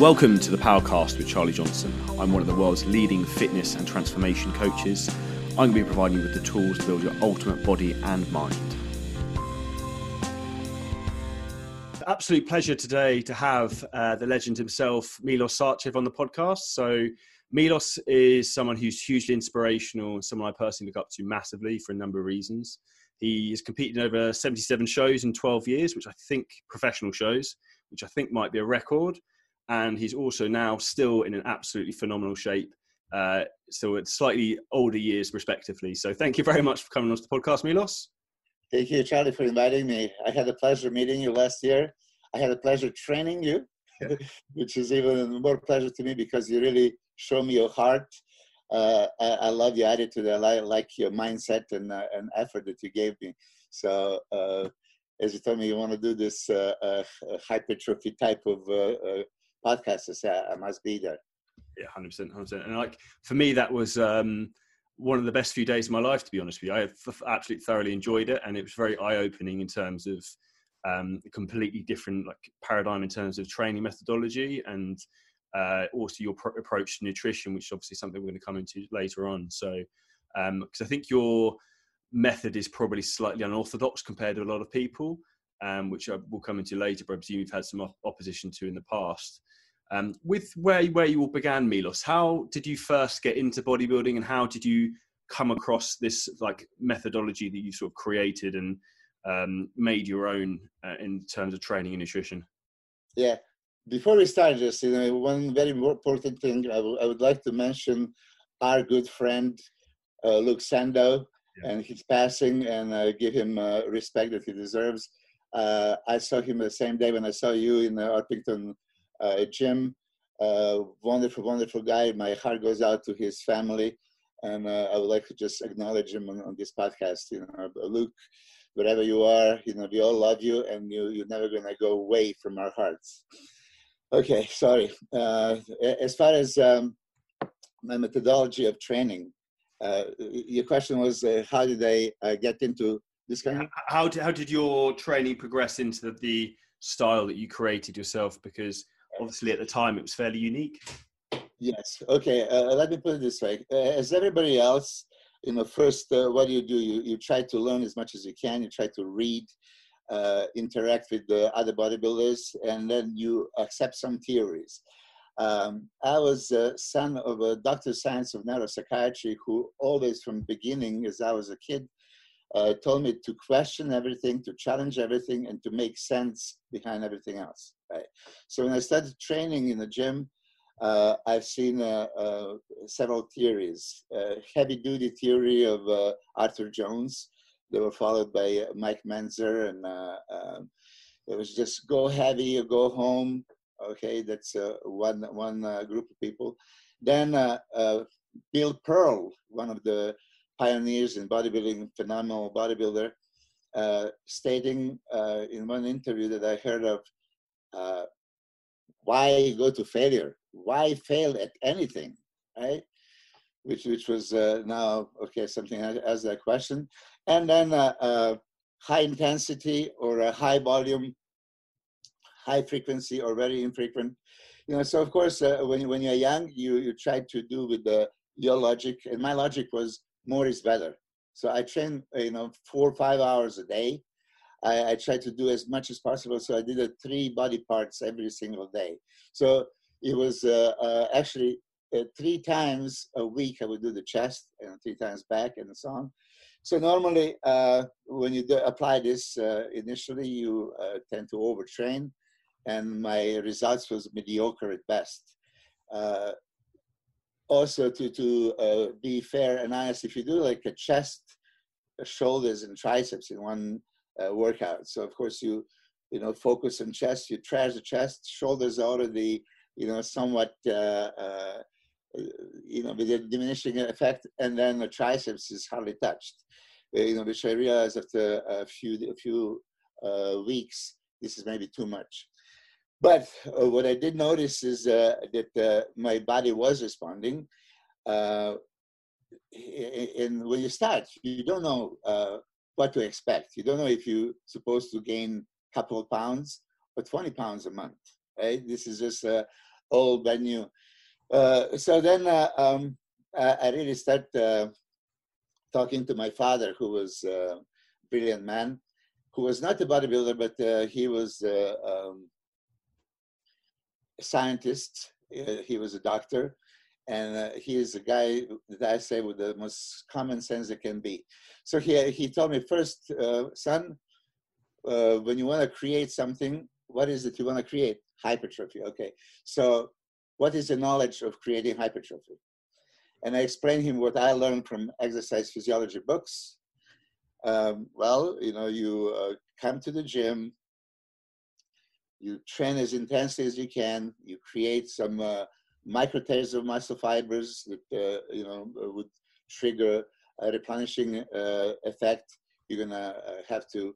Welcome to the Powercast with Charlie Johnson. I'm one of the world's leading fitness and transformation coaches. I'm going to be providing you with the tools to build your ultimate body and mind. Absolute pleasure today to have uh, the legend himself, Milos Sarcev, on the podcast. So, Milos is someone who's hugely inspirational and someone I personally look up to massively for a number of reasons. He has competed in over 77 shows in 12 years, which I think professional shows, which I think might be a record and he's also now still in an absolutely phenomenal shape. Uh, so it's slightly older years, respectively. So thank you very much for coming on to the podcast, Milos. Thank you, Charlie, for inviting me. I had the pleasure meeting you last year. I had the pleasure training you, which is even more pleasure to me because you really show me your heart. Uh, I, I, love your attitude. I like, like your mindset and, uh, and effort that you gave me. So, uh, as you told me, you want to do this uh, uh, hypertrophy type of uh, podcasters I must be there. Yeah, hundred percent, hundred percent. And like for me, that was um, one of the best few days of my life. To be honest with you, I absolutely thoroughly enjoyed it, and it was very eye opening in terms of um, a completely different like paradigm in terms of training methodology and uh, also your pro- approach to nutrition, which is obviously something we're going to come into later on. So, because um, I think your method is probably slightly unorthodox compared to a lot of people, um, which I will come into later, but I presume you've had some opposition to in the past. Um, with where where you all began, Milos, how did you first get into bodybuilding, and how did you come across this like methodology that you sort of created and um, made your own uh, in terms of training and nutrition? Yeah, before we start, just you know, one very important thing I, w- I would like to mention our good friend uh, Luke Sandoe yeah. and his passing, and uh, give him uh, respect that he deserves. Uh, I saw him the same day when I saw you in the Orpington uh, gym. Uh, wonderful, wonderful guy. My heart goes out to his family, and uh, I would like to just acknowledge him on, on, this podcast. You know, Luke, wherever you are, you know, we all love you, and you you're never gonna go away from our hearts. Okay, sorry. Uh, as far as um, my methodology of training, uh, your question was uh, how did I uh, get into this how did, how did your training progress into the, the style that you created yourself? Because obviously at the time it was fairly unique. Yes okay uh, let me put it this way. Uh, as everybody else you know first uh, what do you do? You, you try to learn as much as you can. You try to read uh, interact with the other bodybuilders and then you accept some theories. Um, I was a son of a doctor of science of neuropsychiatry who always from beginning as I was a kid uh, told me to question everything, to challenge everything, and to make sense behind everything else. Right. So when I started training in the gym, uh, I've seen uh, uh several theories. Uh, heavy-duty theory of uh, Arthur Jones. They were followed by Mike Mentzer, and um, it was just go heavy or go home. Okay, that's one one group of people. Then Bill Pearl, one of the pioneers in bodybuilding, phenomenal bodybuilder, uh, stating uh, in one interview that I heard of, uh, why go to failure? Why fail at anything, right? Which which was uh, now okay something as that question, and then uh, uh, high intensity or a high volume, high frequency or very infrequent. You know, so of course, when when you're young, you you try to do with the your logic, and my logic was more is better. So I train, you know, four or five hours a day. I, I try to do as much as possible. So I did a three body parts every single day. So it was uh, uh, actually uh, three times a week I would do the chest and three times back and so on. So normally uh, when you do apply this uh, initially, you uh, tend to overtrain and my results was mediocre at best also to to uh, be fair and honest, if you do like a chest, shoulders, and triceps in one uh, workout, so of course you you know focus on chest, you trash the chest, shoulders already you know somewhat uh, uh you know with a diminishing effect, and then the triceps is hardly touched. Uh, you know, which I realized after a few a few uh, weeks, this is maybe too much. But uh, what I did notice is uh, that uh, my body was responding. Uh, and when you start, you don't know uh, what to expect. You don't know if you're supposed to gain a couple of pounds or 20 pounds a month. Right? This is just uh, old but new. Uh, so then uh, um, I, really start uh, talking to my father, who was a brilliant man, who was not a bodybuilder, but uh, he was uh, um, scientist. Uh, he was a doctor, and he is a guy that I say with the most common sense that can be. So he he told me first, son, when you want to create something, what is it you want to create? Hypertrophy. Okay. So what is the knowledge of creating hypertrophy? And I explained him what I learned from exercise physiology books. Um, well, you know, you uh, come to the gym, you train as intensely as you can, you create some uh, micro tears of muscle fibers that, uh, you know, would trigger a replenishing uh, effect. You're gonna uh, have to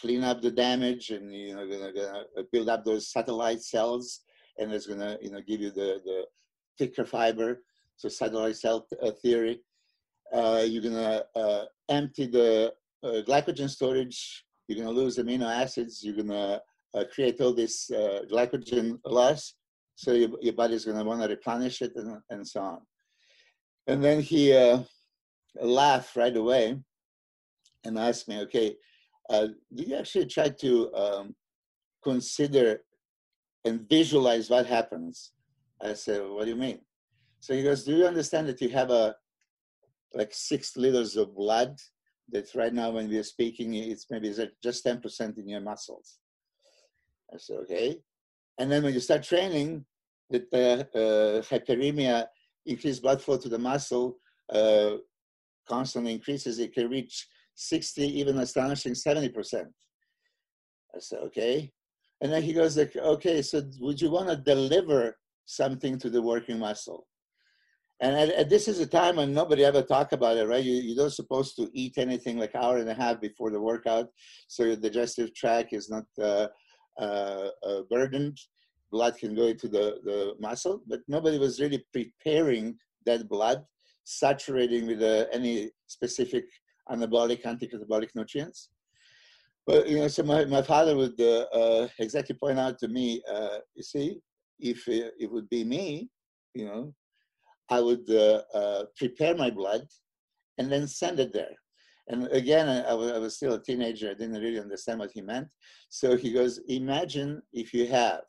clean up the damage and you know gonna, gonna build up those satellite cells and it's gonna you know give you the the thicker fiber. So satellite cell uh, theory. Uh, you're gonna uh, empty the uh, glycogen storage. You're gonna lose amino acids. You're gonna uh, create all this uh, glycogen loss so your, your body's gonna want to replenish it and, and so on and then he laughed right away and asked me okay uh, do you actually try to um, consider and visualize what happens? I said, what do you mean? So he goes, do you understand that you have a like six liters of blood that right now when we are speaking, it's maybe just 10% in your muscles. I said, okay. And then when you start training, that uh, uh, hyperemia, increased blood flow to the muscle, uh, constantly increases, it can reach 60, even astonishing 70%. I said, okay. And then he goes like, okay, so would you want to deliver something to the working muscle? And, and this is a time when nobody ever talk about it, right? You, you're not supposed to eat anything like hour and a half before the workout, so your digestive tract is not uh, uh, uh, burdened. Blood can go into the, the muscle, but nobody was really preparing that blood, saturating with uh, any specific anabolic, anti-catabolic nutrients. But you know, so my, my father would uh, uh, exactly point out to me, uh, you see, if it, would be me, you know, I would prepare my blood and then send it there. And again, I, I, was, still a teenager. I didn't really understand what he meant. So he goes, imagine if you have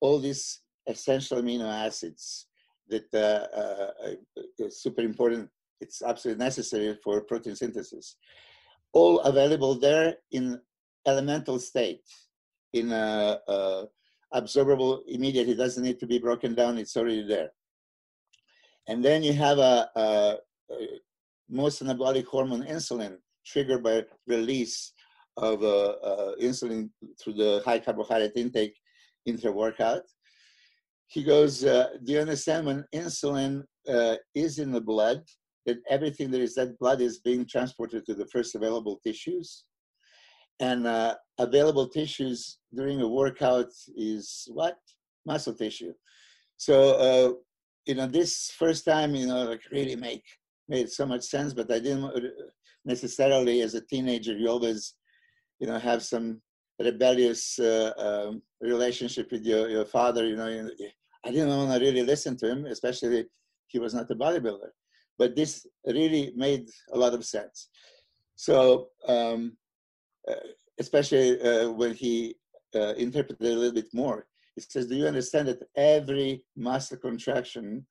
all these essential amino acids that uh, are super important it's absolutely necessary for protein synthesis. All available there in elemental state, in a, a absorbable immediately. It doesn't need to be broken down. It's already there. And then you have a, a, a most anabolic hormone insulin triggered by release of uh, uh, insulin through the high carbohydrate intake intra workout. He goes, uh, Do you understand when insulin uh, is in the blood, that everything that is that blood is being transported to the first available tissues. And uh, available tissues during a workout is what? Muscle tissue. So, uh, you know, this first time, you know, like really make made so much sense, but I didn't uh, necessarily as a teenager, you always, you know, have some rebellious uh, um, relationship with your, your father, you know, I didn't want to really listen to him, especially he was not a bodybuilder but this really made a lot of sense. So, um, uh, especially uh, when he uh, interpreted a little bit more, he says, Do you understand that every muscle contraction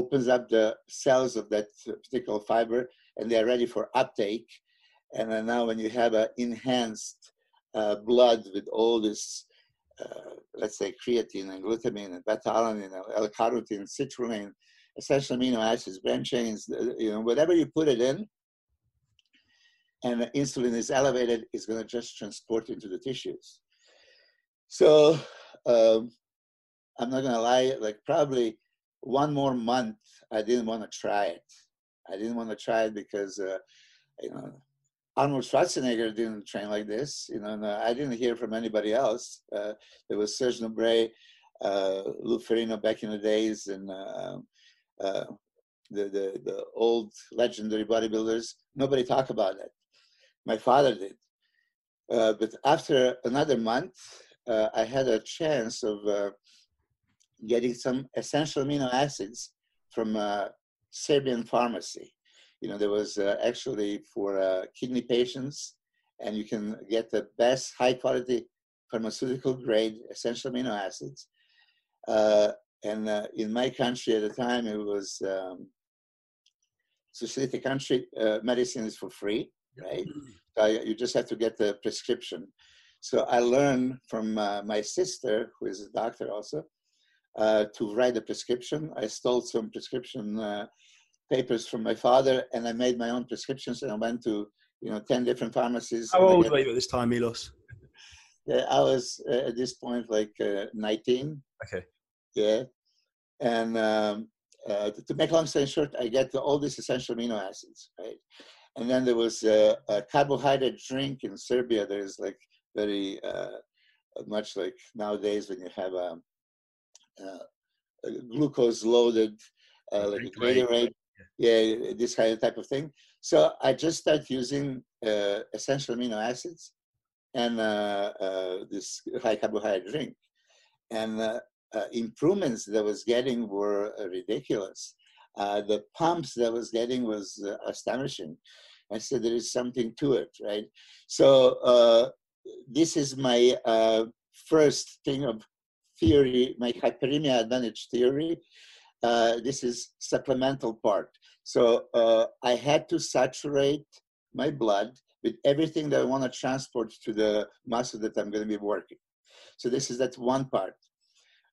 opens up the cells of that particular fiber and they're ready for uptake? And then now, when you have an enhanced uh, blood with all this uh, let's say creatine and glutamine and beta-alanine and L-carnitine, citrulline, essential amino acids, branch chains, uh, you know, whatever you put it in, and the insulin is elevated, it's going to just transport into the tissues. So um, I'm not going to lie, like probably one more month, I didn't want to try it. I didn't want to try it because, uh, you know, Arnold Schwarzenegger didn't train like this. You know, I didn't hear from anybody else. Uh, there was Serge Nubret, uh, Lou Ferrigno back in the days, and uh, uh, the, the, the old legendary bodybuilders, nobody talked about it. My father did. Uh, but after another month, uh, I had a chance of uh, getting some essential amino acids from a Serbian pharmacy. You know, there was uh, actually for uh, kidney patients, and you can get the best high quality pharmaceutical grade essential amino acids. Uh, and uh, in my country at the time, it was um, society country, uh, medicine is for free, right? So you just have to get the prescription. So I learned from uh, my sister, who is a doctor also, uh, to write a prescription. I stole some prescription uh, papers from my father, and I made my own prescriptions. And I went to you know ten different pharmacies. How old were you at this time, Milos? Yeah, I was uh, at this point like uh, 19. Okay. Yeah, and um, uh, to make long story short, I get all these essential amino acids, right? And then there was a, a carbohydrate drink in Serbia. There's like very uh, much like nowadays when you have a, a glucose loaded uh, like a Gatorade, yeah, this kind of type of thing. So I just started using uh, essential amino acids and uh, uh, this high carbohydrate drink, and uh, improvements that I was getting were ridiculous. the pumps that I was getting was astonishing. I said there is something to it, right? So this is my uh, first thing of theory, my hyperemia advantage theory. Uh, this is supplemental part. So uh, I had to saturate my blood with everything that I want to transport to the muscle that I'm going to be working. So this is that one part,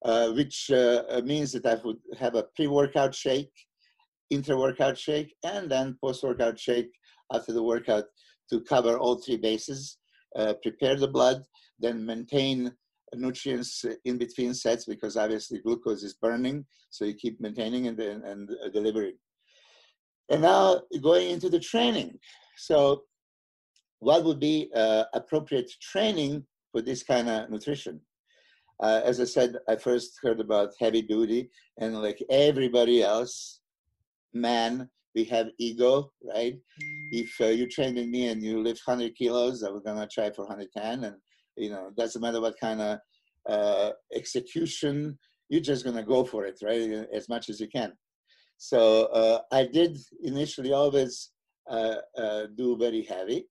uh, which uh, means that I would have a pre-workout shake, intra-workout shake, and then post-workout shake after the workout to cover all three bases uh, prepare the blood, then maintain nutrients in between sets because obviously glucose is burning, so you keep maintaining and, and, and uh, delivering. And now going into the training. So, what would be uh, appropriate training for this kind of nutrition? Uh, as I said, I first heard about heavy duty, and like everybody else, man we have ego, right? If uh, you train with me and you lift 100 kilos, I'm gonna try for 110, and you know doesn't matter what kind of uh, execution, you're just gonna go for it, right? As much as you can. So uh, I did initially always uh, uh, do very heavy,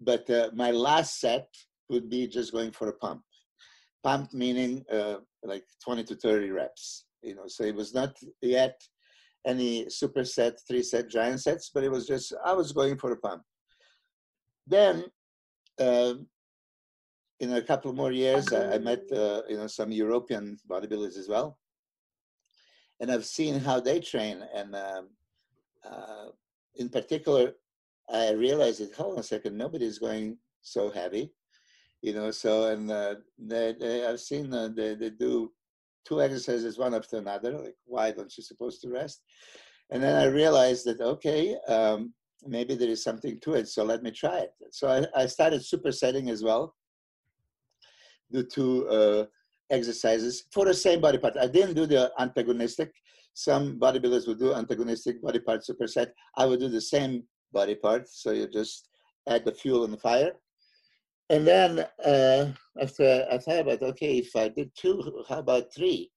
but uh, my last set would be just going for a pump. Pump meaning like 20 to 30 reps. You know, so it was not yet any superset, three set, giant sets, but it was just, I was going for a pump. Then, uh, in a couple more years, I, I met, uh, you know, some European bodybuilders as well. And I've seen how they train. And um, uh, in particular, I realized that, hold on a second, nobody's going so heavy, you know, so, and uh, they, they, I've seen uh, they, they do two exercises one after another. Like, why don't you supposed to rest? And then I realized that okay, um, maybe there is something to it. So let me try it. So I, I started supersetting as well. Do two uh, exercises for the same body part. I didn't do the antagonistic. Some bodybuilders would do antagonistic body part superset. I would do the same body part. So you just add the fuel and the fire. And then uh, after I thought about, okay, if I did two, how about three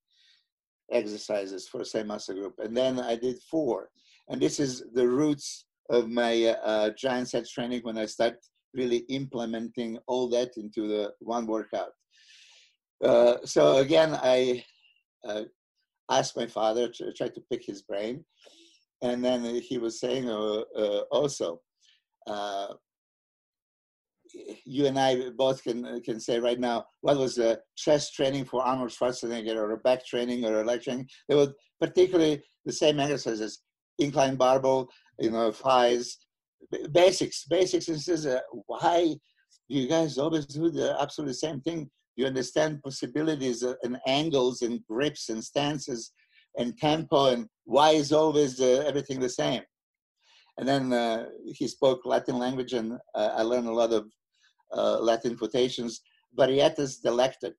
exercises for the same muscle group? And then I did four. And this is the roots of my uh, giant set training when I start really implementing all that into the one workout. Uh, so again, I uh, asked my father to try to pick his brain. And then he was saying uh, uh, also, you and I both can can say right now what was the chest training for Arnold Schwarzenegger or a back training or a leg training. They were particularly the same exercises: incline barbell, you know, thighs, basics, basics. And says, uh, why you guys always do the absolutely same thing? You understand possibilities and angles and grips and stances and tempo and why is always uh, everything the same? And then uh, he spoke Latin language, and uh, I learned a lot of uh, Latin quotations, varietas delectat,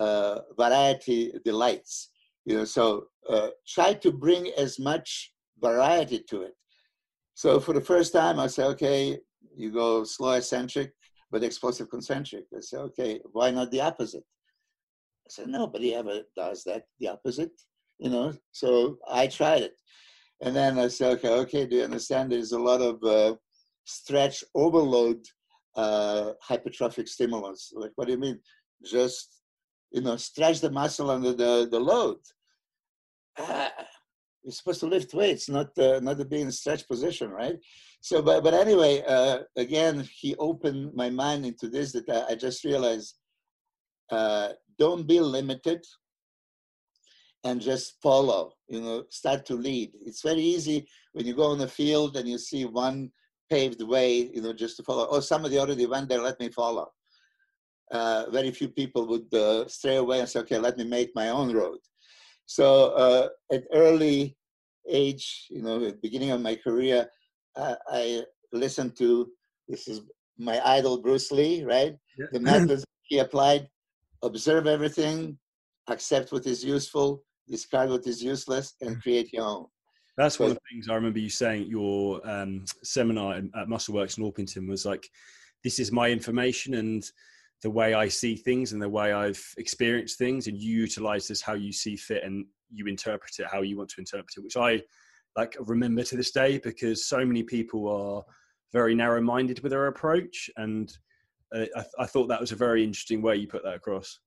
uh, variety delights. You know, so uh, try to bring as much variety to it. So for the first time, I say, okay, you go slow eccentric, but explosive concentric. I say, okay, why not the opposite? I said, nobody ever does that, the opposite, you know. So I tried it. And then I said, okay, okay, do you understand there's a lot of uh, stretch overload uh, hypertrophic stimulants? Like, what do you mean? Just, you know, stretch the muscle under the, the load. Uh, you're supposed to lift weights, not uh, not to be in a stretch position, right? So, but but anyway, uh, again, he opened my mind into this that I, I just realized uh, don't be limited and just follow you know start to lead. It's very easy when you go on the field and you see one paved way you know just to follow. Oh somebody already went there let me follow. Uh, very few people would uh, stray away and say okay let me make my own road so uh, at early age you know at beginning of my career i listened to this is my idol bruce lee right yeah. the methods he applied observe everything accept what is useful discard what is useless and create your own. That's one of the things I remember you saying at your um, seminar at MuscleWorks in Orpington was like, this is my information and the way I see things and the way I've experienced things, and you utilize this how you see fit and you interpret it how you want to interpret it, which I like remember to this day because so many people are very narrow-minded with their approach, and uh, I, I thought that was a very interesting way you put that across.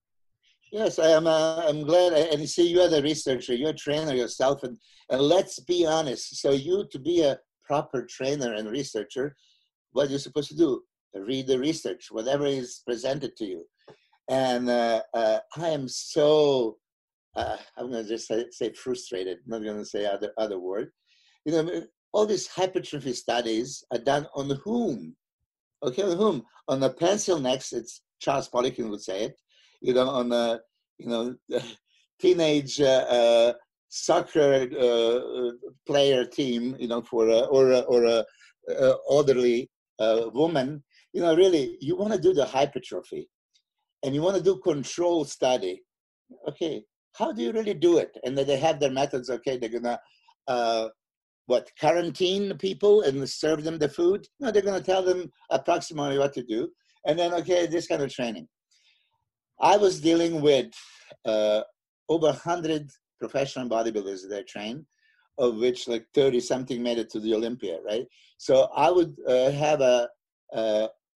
Yes, I am. Uh, I'm glad. And you see, you are the researcher. You're a trainer yourself, and and let's be honest. So you to be a proper trainer and researcher, what are you're supposed to do? Read the research, whatever is presented to you. And uh, uh, I am so. Uh, I'm going to just say, say frustrated. Not going to say other other word. You know, all these hypertrophy studies are done on whom? Okay, on whom? On the pencil next. It's Charles Poliquin would say it you know, on a, you know, teenage uh, uh, soccer uh, player team, you know, for or or a, elderly woman, you know, really, you want to do the hypertrophy, and you want to do control study. Okay, how do you really do it? And they have their methods. Okay, they're gonna uh, what quarantine people and serve them the food. No, they're gonna tell them approximately what to do, and then okay, this kind of training. I was dealing with uh, over 100 professional bodybuilders that I trained, of which like 30 something made it to the Olympia, right? So I would uh, have a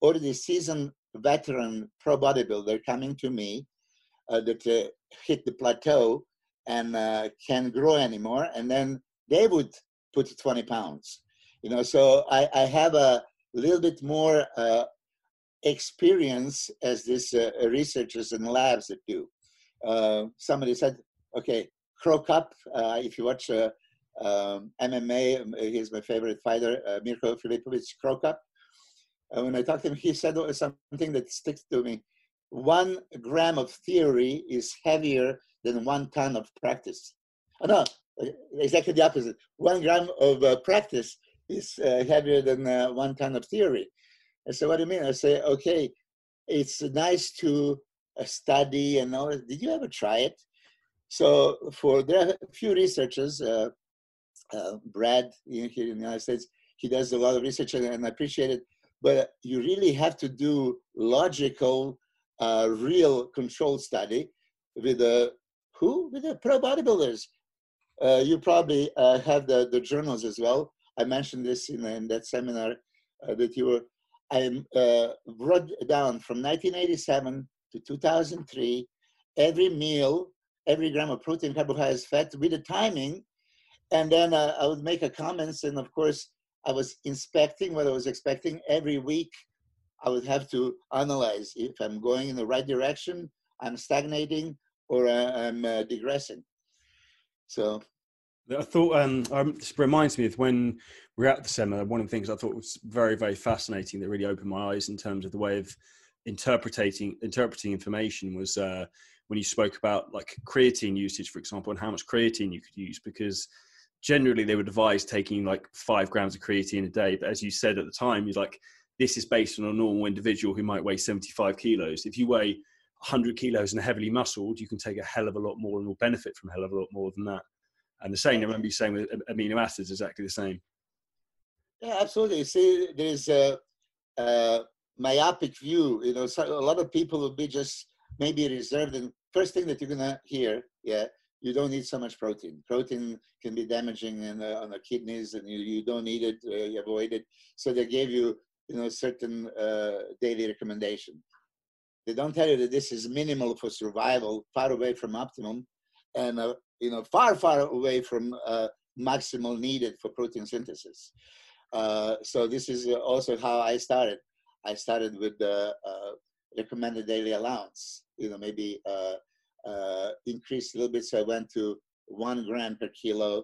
uh, already seasoned veteran pro bodybuilder coming to me uh, that uh, hit the plateau and uh, can't grow anymore, and then they would put 20 pounds. You know, so I, I have a little bit more experience as these uh, researchers and labs that do. Uh, somebody said, okay, Cro Cop, uh, if you watch uh, um, MMA, he's my favorite fighter, uh, Mirko Filipovic Cro Cop. when I talked to him, he said something that sticks to me. One gram of theory is heavier than one ton of practice. Oh, no, exactly the opposite. One gram of uh, practice is heavier than one ton of theory. I said, what do you mean? I say, okay, it's nice to uh, study and all. Did you ever try it? So for there are a few researchers, uh, uh, Brad here in the United States, he does a lot of research and I appreciate it. But you really have to do logical, uh, real control study with the who? With the pro bodybuilders. Uh, you probably uh, have the, the journals as well. I mentioned this in, in that seminar that you were I uh, wrote down from 1987 to 2003 every meal, every gram of protein, carbohydrates, fat with the timing. And then uh, I would make a comments. And of course, I was inspecting what I was expecting every week. I would have to analyze if I'm going in the right direction, I'm stagnating, or uh, I'm uh, digressing. So I thought um, um, this reminds me of when we were at the seminar. One of the things I thought was very, very fascinating that really opened my eyes in terms of the way of interpreting interpreting information was uh, when you spoke about like creatine usage, for example, and how much creatine you could use. Because generally they would advise taking like five grams of creatine a day, but as you said at the time, you're like, this is based on a normal individual who might weigh 75 kilos. If you weigh 100 kilos and are heavily muscled, you can take a hell of a lot more and will benefit from a hell of a lot more than that. And the same, I remember you saying with amino acids, exactly the same. Yeah, absolutely. See, there's a, a myopic view. You know, so a lot of people will be just maybe reserved and first thing that you're gonna hear, yeah, you don't need so much protein. Protein can be damaging in, uh, on the kidneys, and you, you don't need it. Uh, you avoid it. So they gave you, you know, certain uh, daily recommendation. They don't tell you that this is minimal for survival, far away from optimum, and uh, you know, far, far away from uh, maximal needed for protein synthesis. Uh, so this is also how I started. I started with the recommended daily allowance. You know, maybe uh, increased a little bit. So I went to one gram per kilo,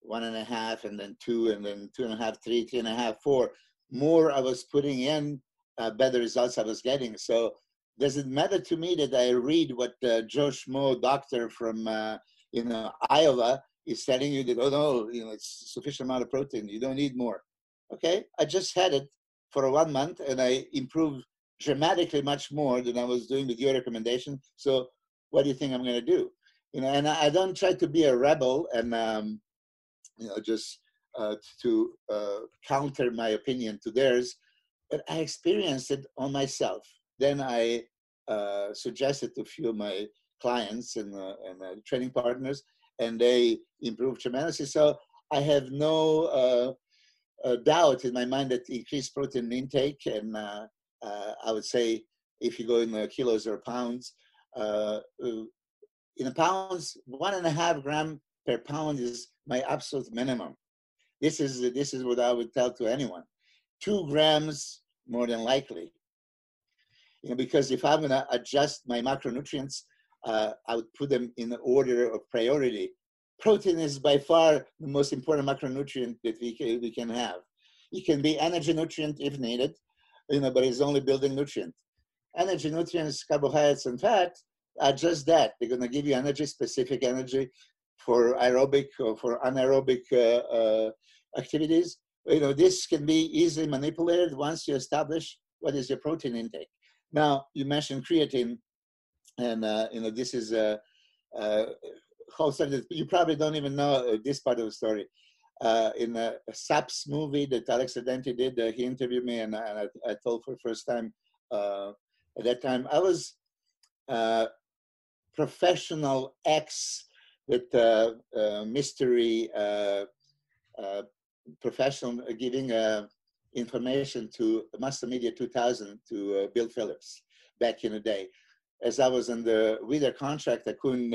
one and a half, and then two, and then two and a half, three, three and a half, four. More I was putting in, uh, better results I was getting. So does it matter to me that I read what uh, Joe Schmo, doctor from uh, you know Iowa, is telling you that oh no, you know it's sufficient amount of protein, you don't need more. Okay, I just had it for one month and I improved dramatically much more than I was doing with your recommendation. So what do you think I'm going to do? You know, and I, I, don't try to be a rebel and, um, you know, just uh, to uh, counter my opinion to theirs, but I experienced it on myself. Then I uh, suggested to a few of my clients and, uh, and uh, training partners, and they improved tremendously. So I have no uh, doubt in my mind that increased protein intake, and I would say if you go in kilos or pounds, uh, uh, in a pounds, one and a half gram per pound is my absolute minimum. This is this is what I would tell to anyone. Two grams more than likely. You know, because if I'm gonna adjust my macronutrients, uh, I would put them in the order of priority. Protein is by far the most important macronutrient that we can, we can have. It can be energy nutrient if needed, you know, but it's only building nutrient energy nutrients, carbohydrates, and fat are just that. They're going to give you energy, specific energy for aerobic or for anaerobic uh, uh, activities. You know, this can be easily manipulated once you establish what is your protein intake. Now, you mentioned creatine, and uh, you know this is a, whole study. You probably don't even know uh, this part of the story. Uh, in a, SAPS movie that Alex Ardenti did, uh, he interviewed me, and, and I, I, told for the first time at that time. I was uh, Professor X with uh, uh, mystery uh, uh, professional giving information to Muscle Media 2000 to Bill Phillips back in the day. As I was under with contract, I couldn't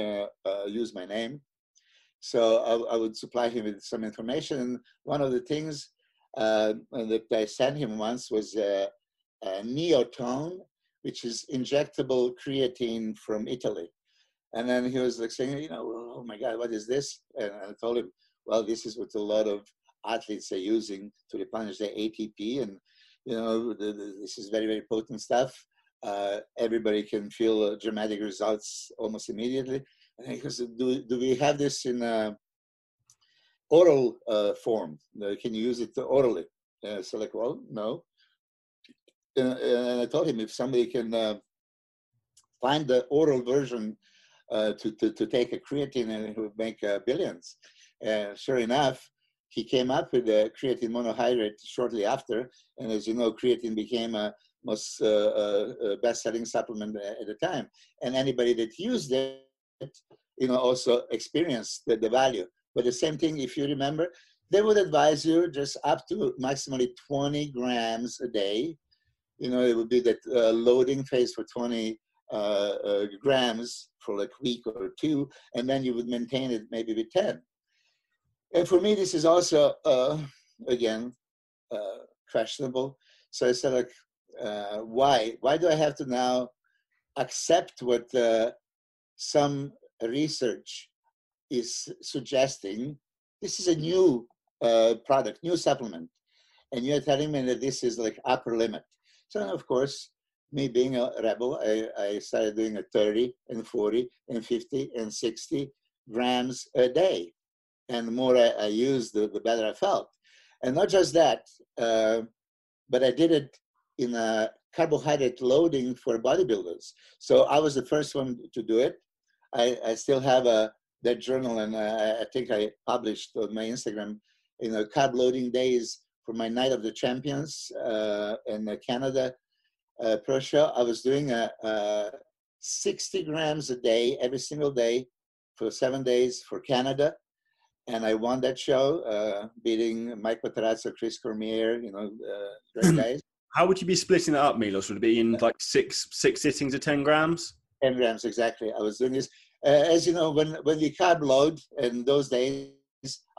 use my name. So I, I, would supply him with some information. And one of the things that I sent him once was a Neoton which is injectable creatine from Italy. And then he was like saying, you know, oh my God, what is this? And I told him, well, this is what a lot of athletes are using to replenish their ATP. And, you know, the, the, this is very, very potent stuff. Uh, everybody can feel uh, dramatic results almost immediately. And he goes, do, do we have this in uh, oral uh, form? Uh, can you use it orally? Uh, so like, well, no and I told him if somebody can uh, find the oral version uh, to, to, to take a creatine and it would make uh, billions. And sure enough, he came up with the creatine monohydrate shortly after. And as you know, creatine became a most uh, uh, best-selling supplement at the time. And anybody that used it, you know, also experienced the, the value. But the same thing, if you remember, they would advise you just up to maximally 20 grams a day you know, it would be that uh, loading phase for 20 uh, uh, grams for like a week or two, and then you would maintain it maybe with 10. And for me, this is also, uh, again, uh, questionable. So I said, like, why? Why do I have to now accept what some research is suggesting? This is a new product, new supplement. And you're telling me that this is like upper limit. So of course, me being a rebel, I, I started doing a 30 and 40 and 50 and 60 grams a day. And the more I, I used, the, the better I felt. And not just that, uh, but I did it in a carbohydrate loading for bodybuilders. So I was the first one to do it. I, I still have a that journal, and I, I think I published on my Instagram, you know, carb loading days for my Night of the Champions uh, in Canada uh, Pro Show. I was doing a, a 60 grams a day, every single day, for seven days for Canada. And I won that show, uh, beating Mike Matarazzo, Chris Cormier, you know, uh, great guys. How would you be splitting that up, Milos? Would it be in like six six sittings of 10 grams? 10 grams, exactly. I was doing this. Uh, as you know, when, when you carb load in those days,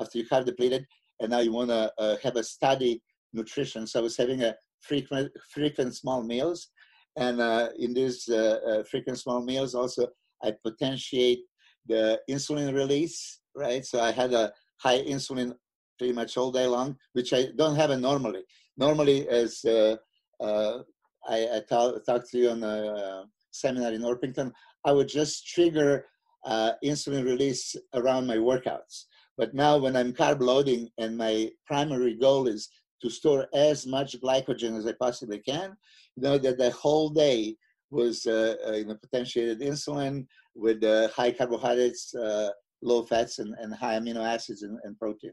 after you carb depleted, and now you want to uh, have a steady nutrition. So I was having a frequent, frequent small meals. And uh, in these uh, uh, frequent small meals, also, I potentiate the insulin release, right? So I had a high insulin pretty much all day long, which I don't have normally. Normally, as uh, uh, I, I talk, talked to you on a uh, seminar in Orpington, I would just trigger uh, insulin release around my workouts. But now, when I'm carb loading and my primary goal is to store as much glycogen as I possibly can, you know that the whole day was uh, uh, potentiated insulin with uh, high carbohydrates, uh, low fats, and, and high amino acids and, and protein.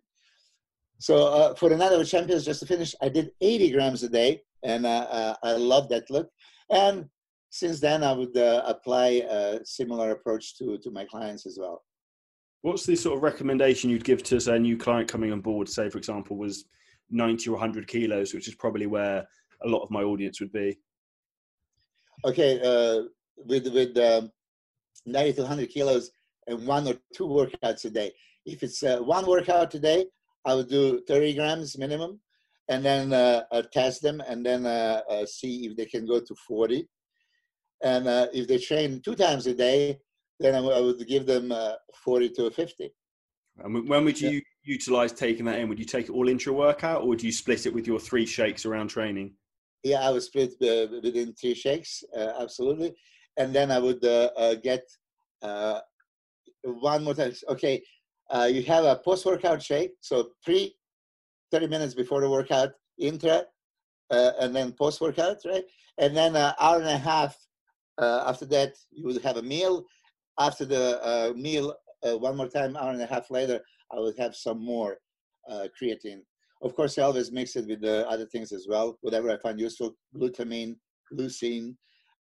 So uh, for of the Champions, just to finish, I did 80 grams a day, and uh, I love that look. And since then, I would apply a similar approach to, to my clients as well. What's the sort of recommendation you'd give to say, a new client coming on board? Say, for example, was 90 or 100 kilos, which is probably where a lot of my audience would be. Okay, uh, with with um, 90 to 100 kilos and one or two workouts a day. If it's uh, one workout a day, I would do 30 grams minimum, and then uh, uh test them, and then uh, uh, see if they can go to 40. And if they train two times a day, then I would give them 40 to 50. And when would you yeah. utilize taking that in? Would you take it all into workout, or do you split it with your three shakes around training? Yeah, I would split uh, within three shakes, uh, absolutely, and then I would uh, uh get uh, one more time. Okay, uh, you have a post-workout shake, so pre 30 minutes before the workout, intra, and then post-workout, right? And then an hour and a half after that, you would have a meal. After the meal, uh, one more time, hour and a half later, I would have some more uh, creatine. Of course, I always mix it with the other things as well, whatever I find useful, glutamine, leucine.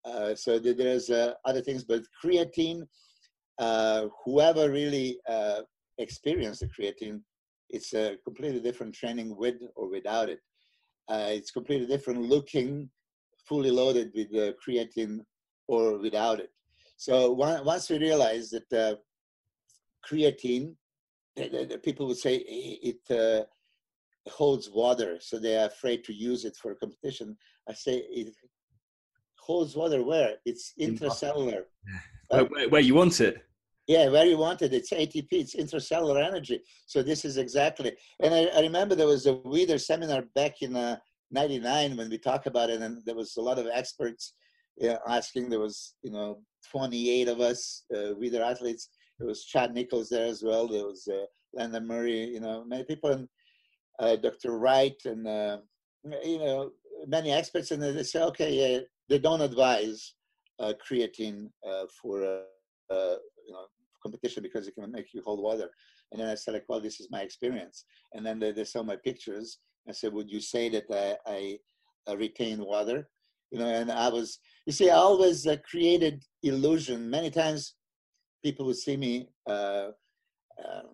Uh, so there's uh, other things, but creatine, uh, whoever really uh, experienced the creatine, it's a completely different training with or without it. it's completely different looking, fully loaded with the creatine or without it. So once we realize that creatine, people would say it uh, holds water, so they are afraid to use it for competition. I say it holds water where? It's intracellular. Where, where, where you want it. Yeah, where you want it. It's ATP, it's intracellular energy. So this is exactly. And I, I remember there was a Weider seminar back in uh, 99 when we talked about it, and there was a lot of experts uh, asking. There was, you know, 28 of us, uh, Weider athletes, there was Chad Nicholls there as well. There was uh, Murray, you know, many people, and uh, Dr. Wright, and uh, you know, many experts. And they say, okay, yeah, they don't advise uh, creatine uh, for uh, you know competition because it can make you hold water. And then I said, like, well, this is my experience. And then they, they saw my pictures. I said, would you say that I, I retain water? You know, and I was, you see, I always created illusion many times people would see me uh, uh,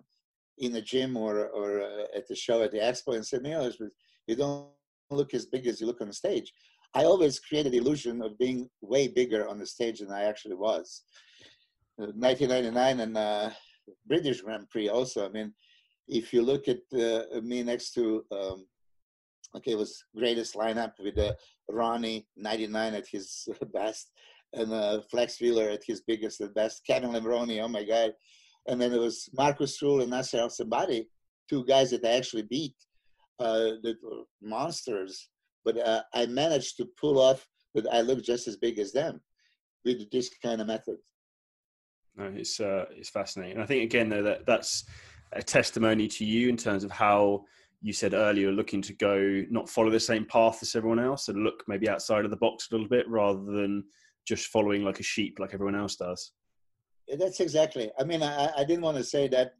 in the gym or or uh, at the show at the expo and say, "You you don't look as big as you look on the stage." I always created illusion of being way bigger on the stage than I actually was. 1999 uh, and uh, British Grand Prix also. I mean, if you look at uh, me next to, um, okay, it was greatest lineup with uh, Ronnie 99 at his best, and uh, Flex Wheeler at his biggest and best, Kevin Levrone, oh my God. And then it was Markus Rühl and Nasser El Sonbaty, two guys that I actually beat uh, that were monsters. But uh, I managed to pull off that I look just as big as them with this kind of method. No, it's uh, it's fascinating. I think again though that that's a testimony to you in terms of how you said earlier looking to go not follow the same path as everyone else and look maybe outside of the box a little bit rather than just following like a sheep like everyone else does. That's exactly. I mean, I, I didn't want to say that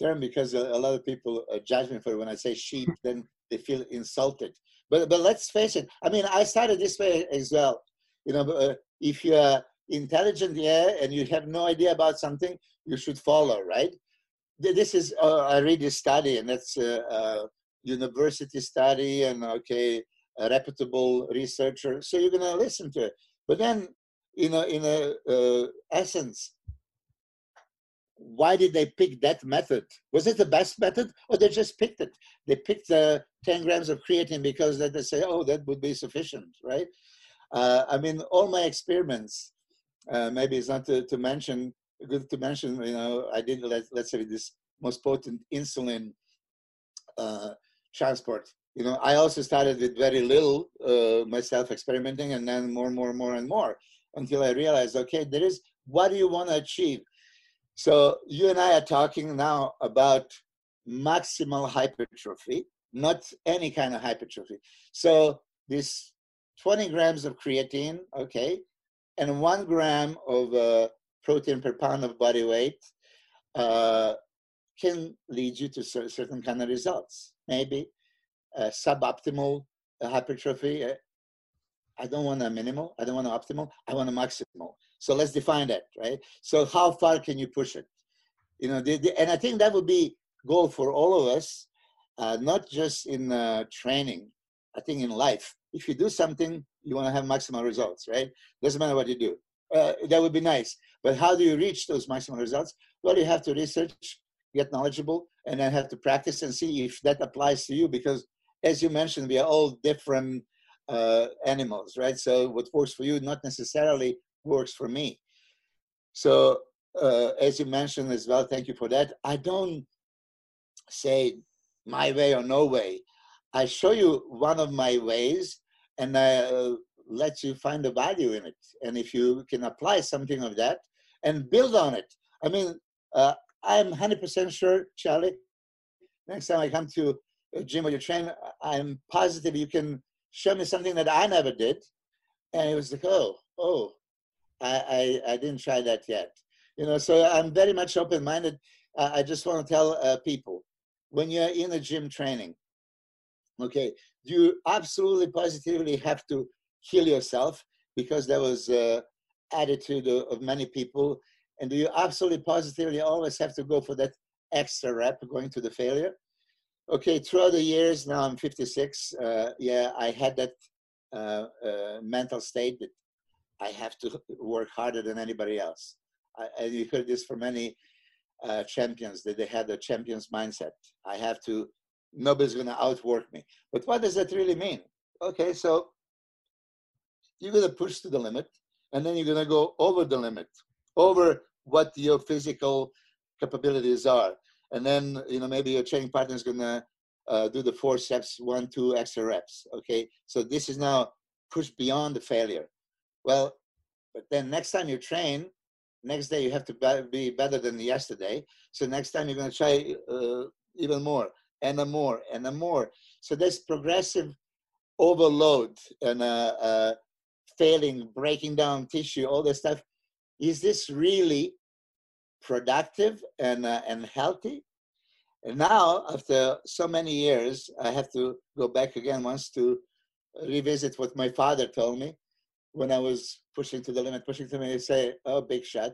term because a, a lot of people uh, judge me for it. when I say sheep, then they feel insulted. But but let's face it. I mean, I started this way as well. You know, uh, if you are intelligent, yeah, and you have no idea about something, you should follow, right? This is, uh, I read this study, and that's a, a university study, and okay, a reputable researcher. So you're gonna listen to it. But then, you know, in a uh, essence, why did they pick that method? Was it the best method, or they just picked it? They picked the 10 grams of creatine because that they say, oh, that would be sufficient, right? Uh, I mean, all my experiments, uh, maybe it's not to, to, mention, good to mention, you know, I did, let, let's say, this most potent insulin uh, transport. You know, I also started with very little uh, myself experimenting and then more, more, more, and more until I realized, okay, there is, what do you want to achieve? So you and I are talking now about maximal hypertrophy, not any kind of hypertrophy. So this 20 grams of creatine, okay, and one gram of uh, protein per pound of body weight uh, can lead you to certain kind of results. Maybe suboptimal hypertrophy. Uh, I don't want a minimal. I don't want an optimal. I want a maximal. So let's define that, right? So how far can you push it? You know, the, the, and I think that would be goal for all of us, uh, not just in uh, training. I think in life, if you do something, you want to have maximal results, right? Doesn't matter what you do. Uh, that would be nice. But how do you reach those maximal results? Well, you have to research, get knowledgeable, and then have to practice and see if that applies to you. Because, as you mentioned, we are all different uh, animals, right? So what works for you not necessarily works for me. So uh, as you mentioned as well, thank you for that. I don't say my way or no way. I show you one of my ways and I uh, let you find the value in it. And if you can apply something of that and build on it. I mean, uh, I'm 100% sure, Charlie, next time I come to a gym or you train, I'm positive you can show me something that I never did. And it was like, oh, oh, I, I, I didn't try that yet. You know, so I'm very much open-minded. Uh, I just want to tell uh, people, when you're in a gym training, okay, you absolutely positively have to kill yourself because that was uh, attitude of, of many people. And do you absolutely positively always have to go for that extra rep going to the failure? Okay, throughout the years, now I'm 56, uh, yeah, I had that uh, uh, mental state that I have to work harder than anybody else. I, and you heard this from many uh, champions that they had a champion's mindset. I have to, nobody's going to outwork me. But what does that really mean? Okay, so you're going to push to the limit, and then you're going to go over the limit, over what your physical capabilities are. And then, you know, maybe your training partner is going to uh, do the four steps, one, two extra reps. Okay, so this is now push beyond the failure. Well, but then next time you train, next day you have to be better than yesterday. So next time you're going to try uh, even more and a more and a more. So this progressive overload and uh, uh, failing, breaking down tissue, all this stuff. Is this really productive and uh, and healthy? And now, after so many years, I have to go back again once to revisit what my father told me when I was pushing to the limit, pushing to me, they say, "Oh, big shot,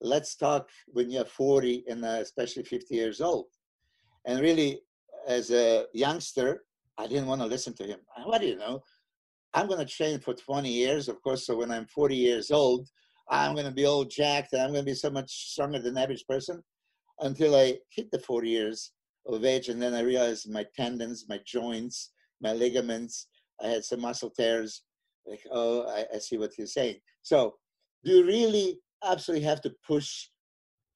let's talk when you're 40 and uh, especially 50 years old." And really, as a youngster, I didn't want to listen to him. What do you know? I'm going to train for 20 years, of course. So when I'm 40 years old, I'm going to be all jacked and I'm going to be so much stronger than average person until I hit the 40 years of age. And then I realized my tendons, my joints, my ligaments, I had some muscle tears like, oh, I, I see what you're saying. So, do you really absolutely have to push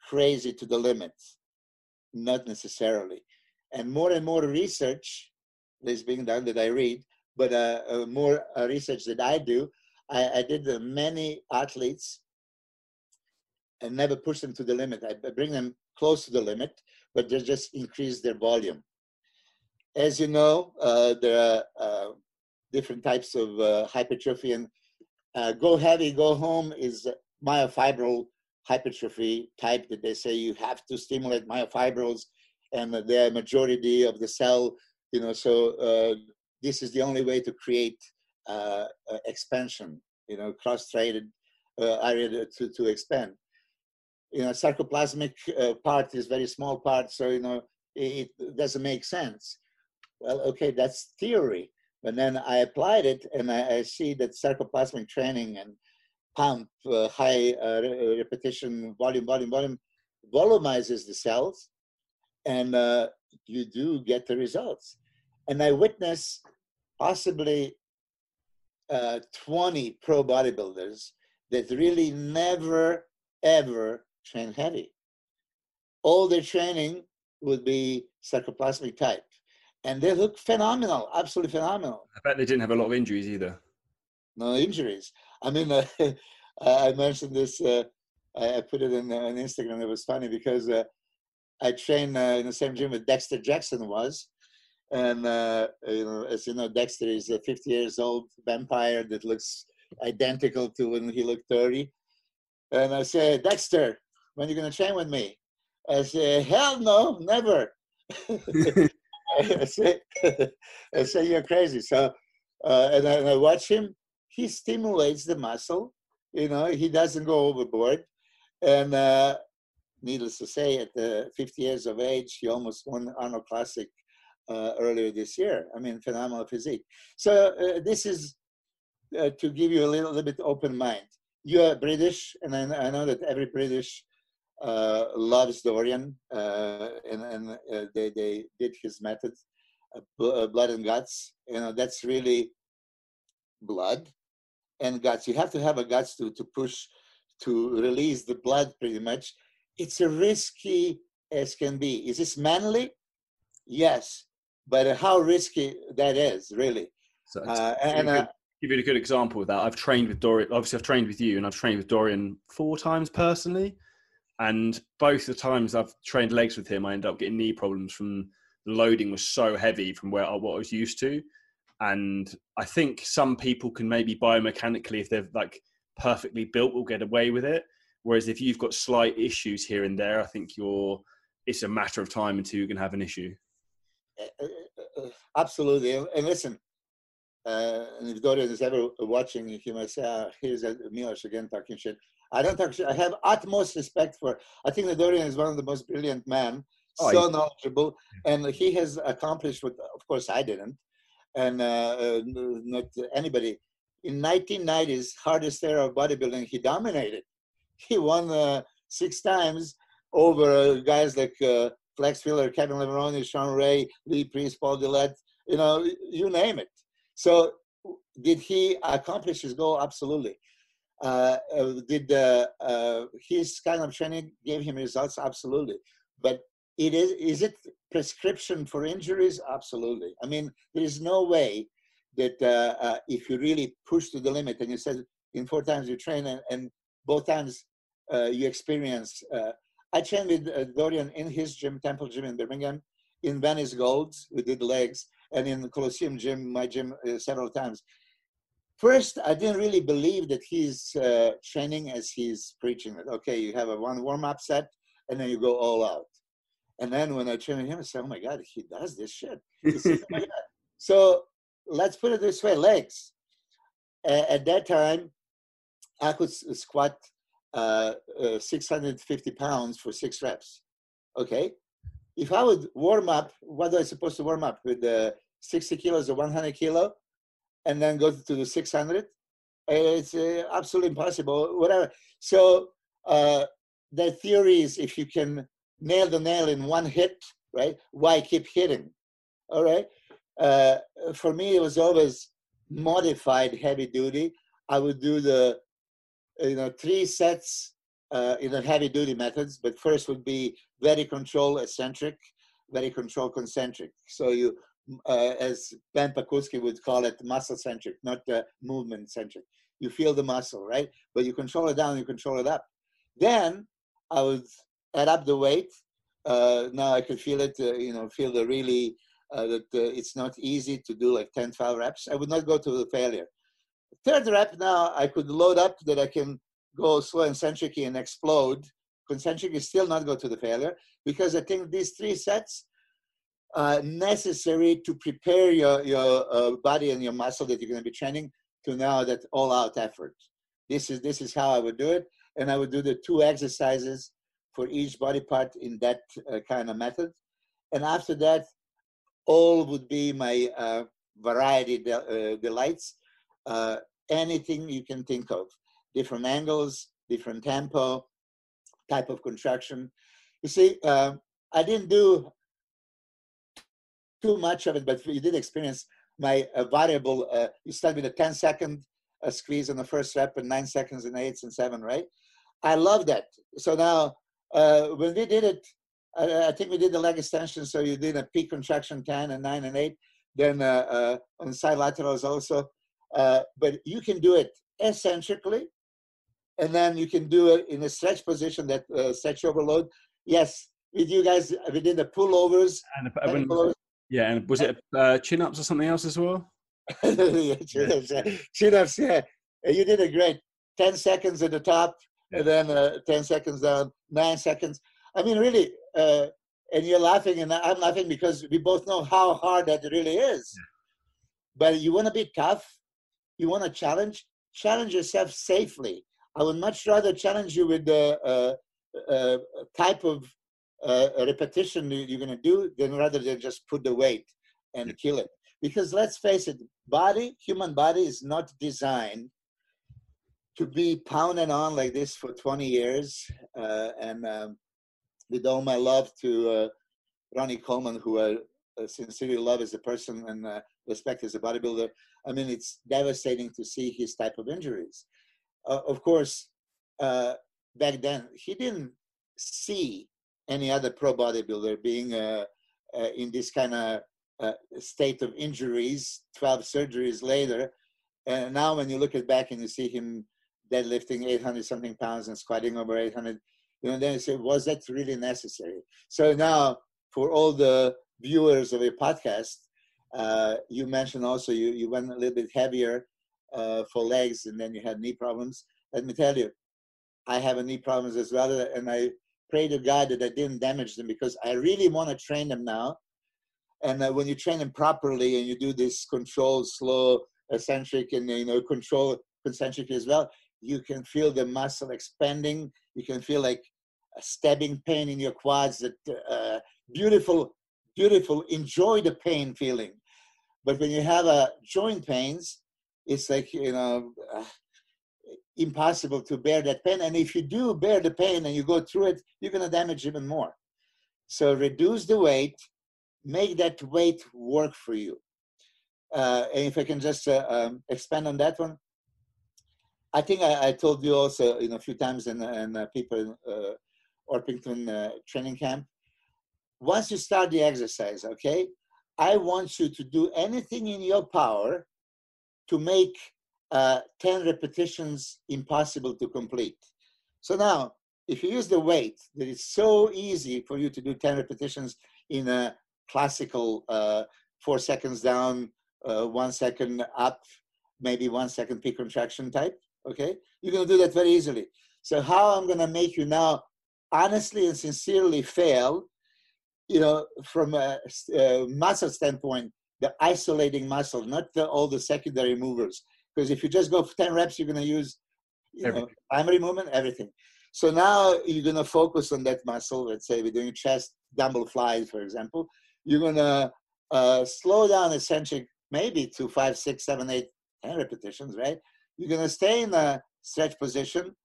crazy to the limits? Not necessarily. And more and more research is being done that I read, but uh, uh, more uh, research that I do. I, I did many athletes and never push them to the limit. I bring them close to the limit, but they just increase their volume. As you know, uh, there are uh, different types of uh, hypertrophy. And uh, go heavy, go home is myofibril hypertrophy type that they say you have to stimulate myofibrils and the majority of the cell, you know, so this is the only way to create uh, expansion, you know, cross-threaded uh, area to, to expand. You know, sarcoplasmic uh, part is very small part, so you know it, it doesn't make sense. Well, okay, that's theory. But then I applied it, and I, I see that sarcoplasmic training and pump, uh, high uh, repetition, volume, volume, volume, volumizes the cells, and uh, you do get the results. And I witness possibly uh, 20 pro bodybuilders that really never, ever train heavy. All their training would be sarcoplasmic type. And they look phenomenal, absolutely phenomenal. I bet they didn't have a lot of injuries either. No injuries. I mean, uh, I mentioned this, uh, I put it in, uh, on Instagram. It was funny because uh, I trained uh, in the same gym with Dexter Jackson was. And, uh, you know, as you know, Dexter is a 50 years old vampire that looks identical to when he looked 30. And I say, Dexter, when are you to train with me? I say, hell no, never. I say, I say you're crazy. So, uh, and, I, and I watch him. He stimulates the muscle. You know, he doesn't go overboard. And uh, needless to say, at the 50 years of age, he almost won Arnold Classic uh, earlier this year. I mean, phenomenal physique. So uh, this is uh, to give you a little, little, bit open mind. You are British, and I, I know that every British uh, loves Dorian, uh, and, and uh, they, they did his method, blood and guts. You know, that's really blood and guts. You have to have a guts to, to push, to release the blood pretty much. It's a risky as can be. Is this manly? Yes. But how risky that is, really. So uh, and uh, give you a good example of that. I've trained with Dorian. Obviously, I've trained with you, and I've trained with Dorian four times personally. And both the times I've trained legs with him, I end up getting knee problems from the loading was so heavy from where what I was used to. And I think some people can maybe biomechanically, if they're like perfectly built, will get away with it. Whereas if you've got slight issues here and there, I think you're it's a matter of time until you can have an issue. Uh, uh, uh, absolutely. And listen, uh, and if Dorian is ever watching, he might say, ah, here's Milos again talking shit. I don't actually. I have utmost respect for. I think that Dorian is one of the most brilliant men, oh, so knowledgeable, and he has accomplished what, of course, I didn't, and uh, uh not anybody. In 1990s, hardest era of bodybuilding, he dominated. He won uh, six times over uh, guys like uh, Flex Wheeler, Kevin Levrone, Shawn Ray, Lee Priest, Paul Dillett, you know, you name it. So, did he accomplish his goal? Absolutely. Uh, uh, did uh, his kind of training gave him results? Absolutely. But it is is it prescription for injuries? Absolutely. I mean, there is no way that uh, if you really push to the limit and you said in four times you train and, and both times uh, you experience. Uh, I trained with Dorian in his gym, Temple Gym in Birmingham, in Venice Golds. We did legs, and in the Colosseum Gym, my gym, several times. First i didn't really believe that he's uh, training as he's preaching it. Okay you have a one warm-up set and then you go all out. And then when i train him i say oh my god he does this shit. Says, oh so let's put it this way legs. At that time i could squat uh, uh, 650 pounds for six reps. Okay? If i would warm up what am i supposed to warm up? With the 60 kilos or 100 kilo? And then go to the 600 it's uh, absolutely impossible whatever. So uh, the theory is if you can nail the nail in one hit right? Why keep hitting? All right? Uh, for me it was always modified heavy duty. I would do the you know three sets uh, in the heavy duty methods but first would be very control eccentric very control concentric so you uh, as Ben Pakulski would call it, muscle centric, not uh, movement centric. You feel the muscle, right? But you control it down, you control it up. Then I would add up the weight. Uh, now I could feel it, uh, you know, feel the really, uh, that uh, it's not easy to do like 10, 12 reps. I would not go to the failure. Third rep now, I could load up that I can go slow eccentric and explode. Concentric is still not go to the failure because I think these three sets uh, necessary to prepare your, your uh, body and your muscle that you're going to be training to now that all out effort. this is this is how I would do it, and I would do the two exercises for each body part in that uh, kind of method, and after that, all would be my uh, variety de- uh, delights, uh, anything you can think of, different angles, different tempo, type of contraction. You see, uh, I didn't do too much of it, but you did experience my uh, variable. Uh, you start with a 10 second uh, squeeze on the first rep and nine seconds in eights and seven, right? I love that. So now, uh, when we did it, I, I, think we did the leg extension. So you did a peak contraction 10 and nine and eight. Then uh, on side laterals also. But you can do it eccentrically, and then you can do it in a stretch position that stretch overload. Yes, with you guys, we did the pullovers. And, and pullovers. Yeah, and was it uh, chin ups or something else as well? yeah, chin ups. Yeah. Chin ups. Yeah, you did a great. Ten seconds at the top, yeah. and then uh, ten seconds down. Nine seconds. I mean, really. Uh, and you're laughing, and I'm laughing because we both know how hard that really is. Yeah. But you want to be tough. You want to challenge. Challenge yourself safely. I would much rather challenge you with the uh, uh, type of uh, repetition you're going to do than rather than just put the weight and kill it because let's face it body human body is not designed to be pounded on like this for 20 years uh, and um, with all my love to uh, ronnie coleman who i sincerely love as a person and uh, respect as a bodybuilder i mean it's devastating to see his type of injuries. Uh, of course uh, back then he didn't see any other pro bodybuilder being uh, uh, in this kind of uh, state of injuries 12 surgeries later. And now when you look at back and you see him deadlifting 800 something pounds and squatting over 800 you know then you say was that really necessary? So now for all the viewers of your podcast uh, you mentioned also you, you went a little bit heavier uh, for legs and then you had knee problems let me tell you i have a knee problems as well and i pray to God that I didn't damage them because I really want to train them now. And uh, when you train them properly and you do this controlled, slow, eccentric, and you know control concentric as well, you can feel the muscle expanding. You can feel like a stabbing pain in your quads. That uh, beautiful, beautiful. Enjoy the pain feeling. But when you have a joint pains, it's like you know. Uh, impossible to bear that pain. And if you do bear the pain and you go through it, you're going to damage even more. So reduce the weight, make that weight work for you. Uh, and if I can just uh, um, expand on that one, I think I, I, told you also you know, a few times in, in uh, people uh, Orpington uh, training camp. Once you start the exercise, okay, I want you to do anything in your power to make uh, 10 repetitions impossible to complete. So now, if you use the weight, that is so easy for you to do 10 repetitions in a classical uh, four seconds down, uh, one second up, maybe one second peak contraction type, okay? You're gonna do that very easily. So how I'm gonna make you now honestly and sincerely fail, you know, from a, a muscle standpoint, the isolating muscle, not the, all the secondary movers because if you just go for 10 reps, you're going to use you know, primary movement, everything. So now you're going to focus on that muscle. Let's say we're doing chest dumbbell flies, for example. You're going to uh, slow down eccentric maybe to five, six, seven, eight, ten repetitions, right? You're going to stay in a stretch position.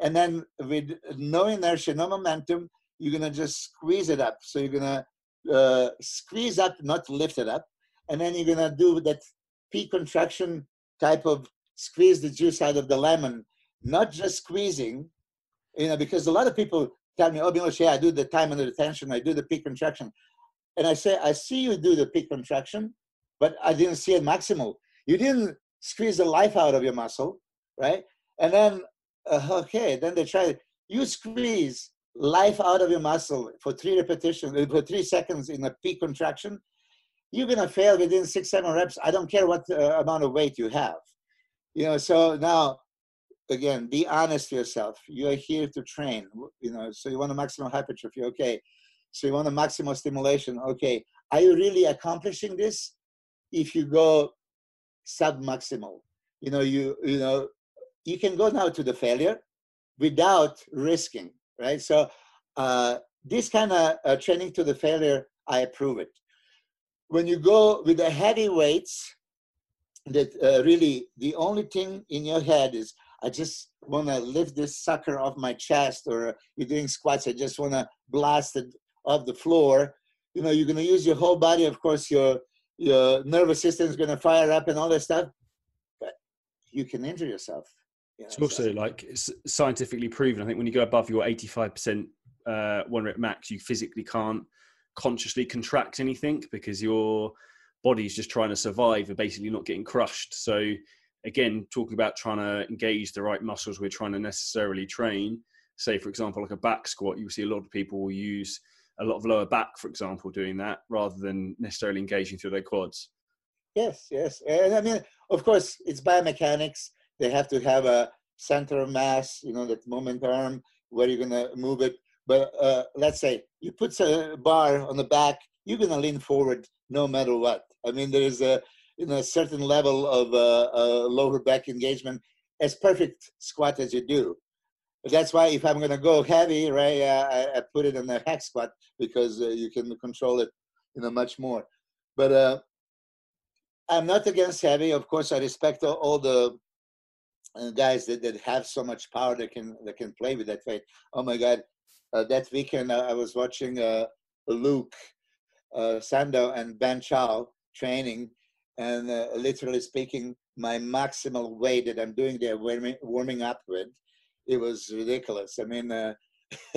And then with no inertia, no momentum, you're to just squeeze it up. So you're to uh, squeeze up, not lift it up. And then you're to do that peak contraction type of squeeze the juice out of the lemon, not just squeezing, you know, because a lot of people tell me, oh, Milos, I do the time under tension, I do the peak contraction. And I say, I see you do the peak contraction, but I didn't see it maximal. You didn't squeeze the life out of your muscle, right? And then, uh, okay, then they try, you squeeze life out of your muscle for three repetitions, uh, for three seconds in a peak contraction, you're going to fail within six, seven reps. I don't care what uh, amount of weight you have. You know, so now, again, be honest to yourself. You're here to train, you know, so you want a maximum hypertrophy, okay. So you want a maximum stimulation, okay. Are you really accomplishing this? If you go sub-maximal, you know, you, you know, you can go now to the failure without risking, right? So uh, this kind of uh, training to the failure, I approve it. When you go with the heavy weights, that uh, really the only thing in your head is, I just want to lift this sucker off my chest, or you're doing squats, I just want to blast it off the floor. You know, you're going to use your whole body. Of course, your your nervous system is going to fire up and all that stuff, but you can injure yourself. You know, it's also so. like it's scientifically proven. I think when you go above your 85% uh, one rep max, you physically can't consciously contract anything because your body's just trying to survive and basically not getting crushed. So again, talking about trying to engage the right muscles we're trying to necessarily train. Say, for example, like a back squat, you see a lot of people will use a lot of lower back, for example, doing that rather than necessarily engaging through their quads. Yes, yes. And I mean, of course, it's biomechanics. They have to have a center of mass, you know, that moment arm, where you're going to move it. But uh, let's say you put a bar on the back, you're going to lean forward no matter what. I mean, there is a, you know, a certain level of uh, uh, lower back engagement as perfect squat as you do. That's why if I'm going to go heavy, right, uh, I, I, put it in the hack squat because uh, you can control it, you know, much more. But uh, I'm not against heavy. Of course, I respect all, the uh, guys that, that have so much power that can that can play with that weight. Oh my God, uh, that weekend uh, I was watching uh, Luke uh, Sandoe and Ben Chow training, and uh, literally speaking, my maximal weight that I'm doing there warming, warming up with, it was ridiculous. I mean, uh,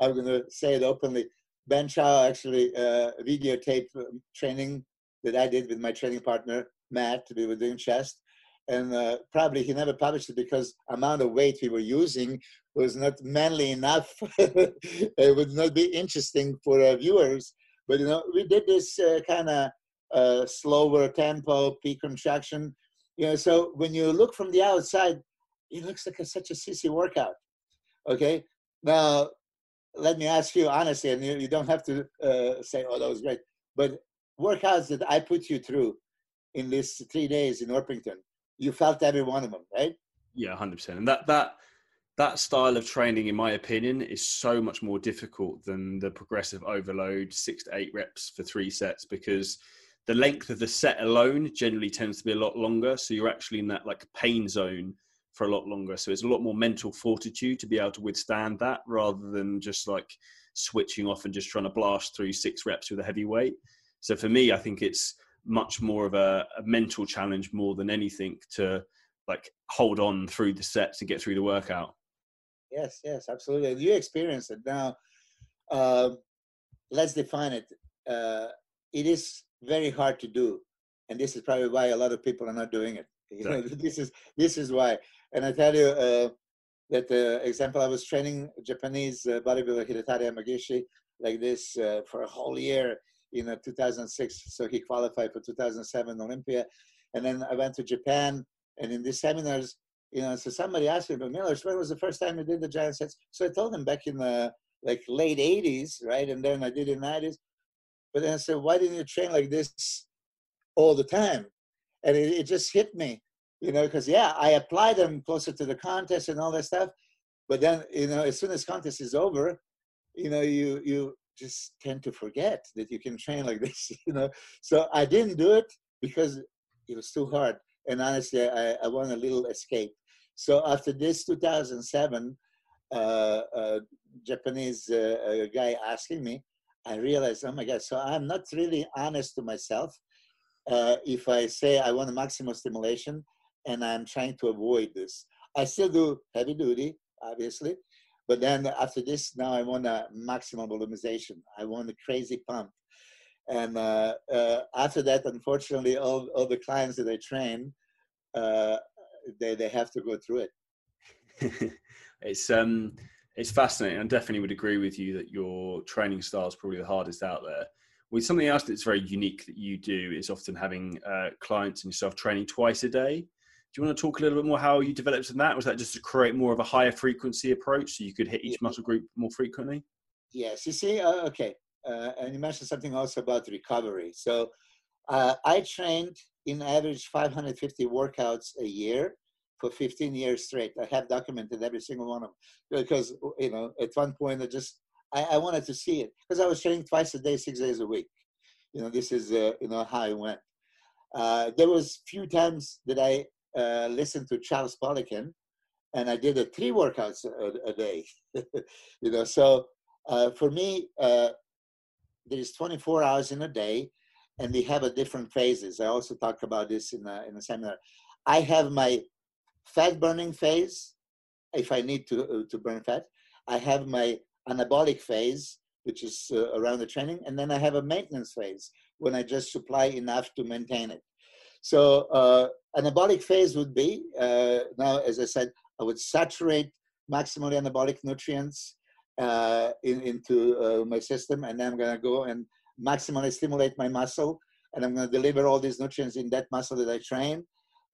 I'm going to say it openly. Ben Chow actually uh, videotaped um, training that I did with my training partner Matt. We were doing chest, and uh, probably he never published it because amount of weight we were using was not manly enough. it would not be interesting for our viewers. But you know, we did this uh, kind of uh, slower tempo, peak contraction. You know, so when you look from the outside, it looks like a, such a sissy workout. Okay, now let me ask you honestly, and you, you don't have to uh, say, "Oh, that was great," but workouts that I put you through in these three days in Orpington, you felt every one of them, right? Yeah, hundred percent. And that that that style of training, in my opinion, is so much more difficult than the progressive overload, six to eight reps for three sets, because the length of the set alone generally tends to be a lot longer. So you're actually in that like pain zone for a lot longer. So it's a lot more mental fortitude to be able to withstand that rather than just like switching off and just trying to blast through six reps with a heavy weight. So for me, I think it's much more of a, a mental challenge more than anything to like hold on through the sets and get through the workout. Yes, yes, absolutely. You experience it now. Uh, let's define it. Uh, it is very hard to do, and this is probably why a lot of people are not doing it. You know, this is this is why. And I tell you uh, that the example I was training Japanese uh, bodybuilder Hidetada Yamagishi like this uh, for a whole year in 2006. So he qualified for 2007 Olympia, and then I went to Japan. And in these seminars, you know, so somebody asked me, but Milos, when was the first time you did the giant sets? So I told him back in the like late 80s, right? And then I did in 90s. But then I said, why didn't you train like this all the time? And it, it just hit me, you know, because yeah, I apply them closer to the contest and all that stuff. But then, you know, as soon as contest is over, you know, you you just tend to forget that you can train like this, you know. So I didn't do it because it was too hard and honestly, I, I want a little escape. So after this 2007, uh, uh, Japanese uh, guy asking me, I realized, oh my God, so I'm not really honest to myself uh, if I say I want a maximum stimulation and I'm trying to avoid this. I still do heavy duty, obviously, but then after this, now I want a maximum volumization. I want a crazy pump. And uh, uh, after that, unfortunately, all, all the clients that I train, uh, they, they have to go through it. it's um, it's fascinating. I definitely would agree with you that your training style is probably the hardest out there. With something else that's very unique that you do is often having uh, clients and yourself training twice a day. Do you want to talk a little bit more how you developed in that? Was that just to create more of a higher frequency approach so you could hit each muscle group more frequently? Yes, you see, uh, okay, uh, and you mentioned something also about recovery. So uh, I trained in average 550 workouts a year for 15 years straight. I have documented every single one of them because, you know, at one point I just, I, I wanted to see it because I was training twice a day, six days a week. You know, this is, uh, you know, how I went. Uh, there was few times that I uh, listened to Charles Poliquin and I did a three workouts a, a day. you know, so uh, for me, uh, there is 24 hours in a day, and we have a different phases. I also talk about this in a, in a seminar. I have my fat burning phase, if I need to uh, to burn fat. I have my anabolic phase, which is uh, around the training, and then I have a maintenance phase when I just supply enough to maintain it. So uh, anabolic phase would be uh, now, as I said, I would saturate maximally anabolic nutrients uh, in, into uh, my system, and then I'm to go and maximally stimulate my muscle, and I'm to deliver all these nutrients in that muscle that I train,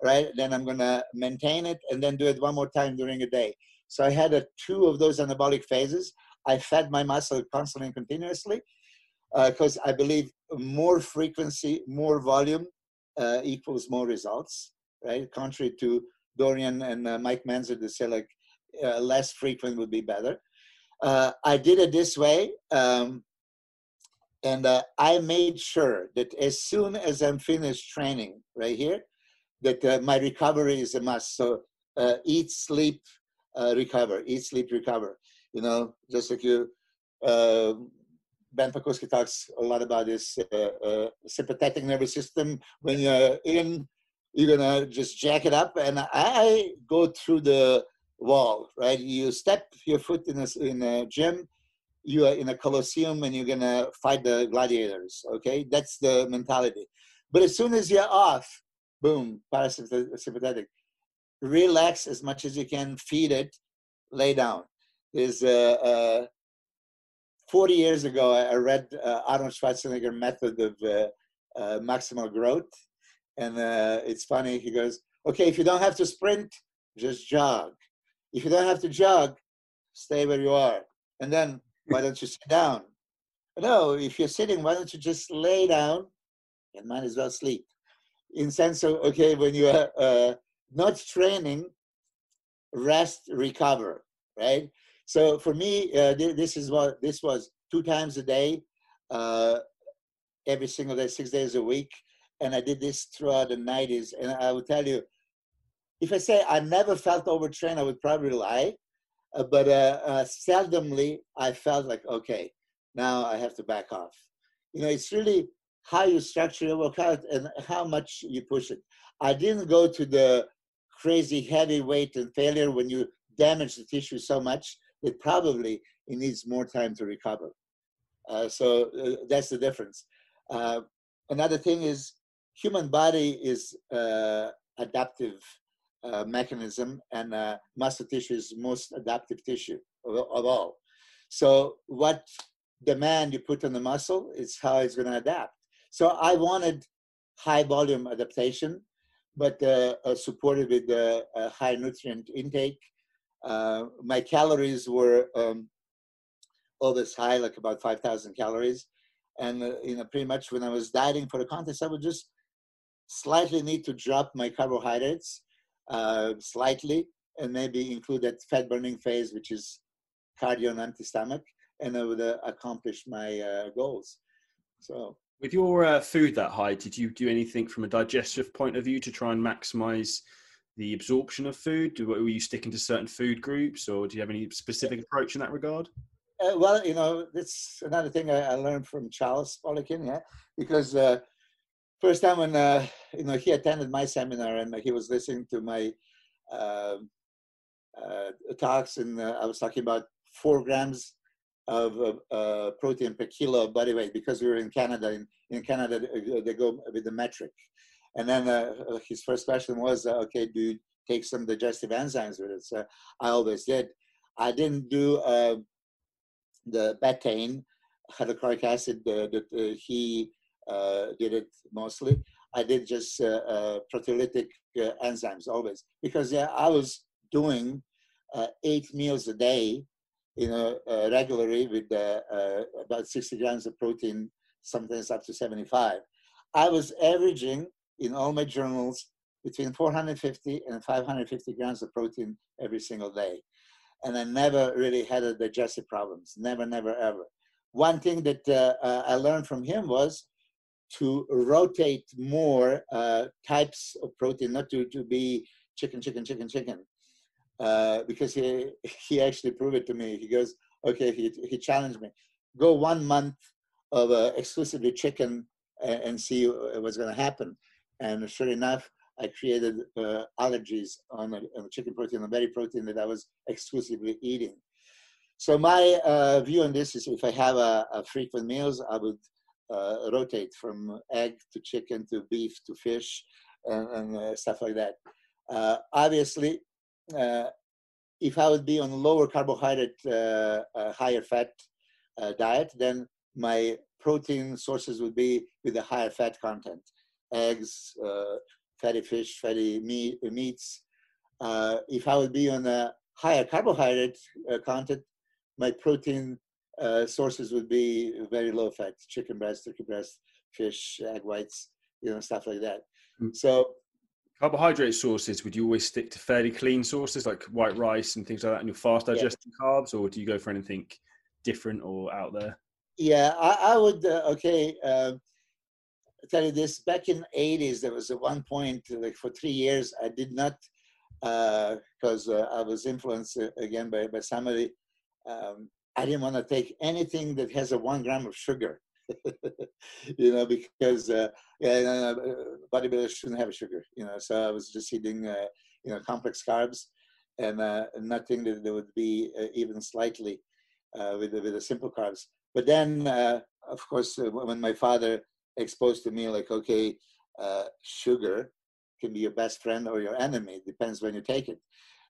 right? Then I'm to maintain it, and then do it one more time during a day. So I had a, two of those anabolic phases. I fed my muscle constantly and continuously because uh, I believe more frequency, more volume uh, equals more results, right? Contrary to Dorian and uh, Mike Mentzer, they say like less frequent would be better. I did it this way, um, and uh, I made sure that as soon as I'm finished training right here, that uh, my recovery is a must. So uh, eat, sleep, recover. Eat, sleep, recover. You know, just like you. Ben Pakulski talks a lot about this sympathetic nervous system. When you're in you're gonna just jack it up. And i go through the wall right? You step your foot in a, in a gym you are in a coliseum and you're gonna fight the gladiators okay? That's the mentality. But as soon as you're off boom parasympathetic. Relax as much as you can feed it lay down. There's uh, uh 40 years ago i read uh, arnold schwarzenegger method of uh, uh, maximal growth and uh, it's funny. He goes, okay, if you don't have to sprint, just jog. If you don't have to jog, stay where you are. And then why don't you sit down? No, if you're sitting, why don't you just lay down and might as well sleep? In sense of, okay, when you are uh, not training, rest, recover, right? So for me, uh, this is what this was two times a day, uh, every single day, six days a week and I did this throughout the 90s. And I will tell you, if I say I never felt overtrained, I would probably lie. Uh, but uh, uh, seldomly, I felt like, okay, now I have to back off. You know, it's really how you structure your workout and how much you push it. I didn't go to the crazy heavy weight and failure when you damage the tissue so much that probably it needs more time to recover. Uh, so uh, that's the difference. Uh, another thing is human body is uh, adaptive uh, mechanism and uh, muscle tissue is most adaptive tissue of, of, all. So what demand you put on the muscle is how it's going to adapt. So I wanted high volume adaptation, but supported with high nutrient intake. My calories were um, always high, like about 5,000 calories. And you know, pretty much when I was dieting for the contest, I would just slightly need to drop my carbohydrates uh, slightly and maybe include that fat burning phase, which is cardio and empty stomach, and I would uh, accomplish my uh, goals. So, with your uh, food that high, did you do anything from a digestive point of view to try and maximize the absorption of food? Were you sticking to certain food groups, or do you have any specific approach in that regard? Uh, well, you know, that's another thing I, I learned from Charles Poliquin, yeah, because uh, first time when uh, you know he attended my seminar and he was listening to my uh, uh, talks, and uh, I was talking about four grams of uh, protein per kilo of body weight because we were in Canada. In, in Canada, they go with the metric. And then uh, uh, his first question was, uh, "Okay, do you take some digestive enzymes with it?" So I always did. I didn't do um, the betaine hydrochloric acid uh, that he uh, did it mostly. I did just uh, uh, proteolytic enzymes always because yeah, I was doing eight meals a day, you know, regularly with about 60 grams of protein, sometimes up to 75. I was averaging in all my journals between 450 and 550 grams of protein every single day. And I never really had a digestive problems. Never, never, ever. One thing that uh, uh, I learned from him was to rotate more uh, types of protein, not to, to be chicken, chicken, chicken, chicken. Uh, because he he actually proved it to me. He goes, okay, he, he challenged me. Go one month of uh, exclusively chicken and, and see what's going to happen. And sure enough, I created uh, allergies on, a, on chicken protein and berry protein that I was exclusively eating. So my uh, view on this is if I have a, a frequent meals, I would uh, rotate from egg to chicken to beef to fish and, and uh, stuff like that. Uh, obviously, uh, if I would be on a lower carbohydrate, higher fat diet, then my protein sources would be with a higher fat content eggs, uh, fatty fish, fatty meat, meats. Uh, if I would be on a higher carbohydrate uh, content, my protein uh, sources would be very low fat, chicken breast, turkey breast, fish, egg whites, you know, stuff like that. Mm. So carbohydrate sources, would you always stick to fairly clean sources like white rice and things like that and your fast digesting yeah. carbs, or do you go for anything different or out there? Yeah, I, I would, uh, okay, uh, tell you this, back in 80s, there was at one point, like for three years, I did not, because uh, uh, I was influenced uh, again by, by somebody, um, I didn't want to take anything that has a one gram of sugar. you know, because uh, yeah, uh, bodybuilders shouldn't have sugar. You know, so I was just eating, uh, you know, complex carbs, and uh, nothing that, that would be even slightly with the, with the simple carbs. But then, of course, when my father exposed to me like, okay, uh, sugar can be your best friend or your enemy. It depends when you take it.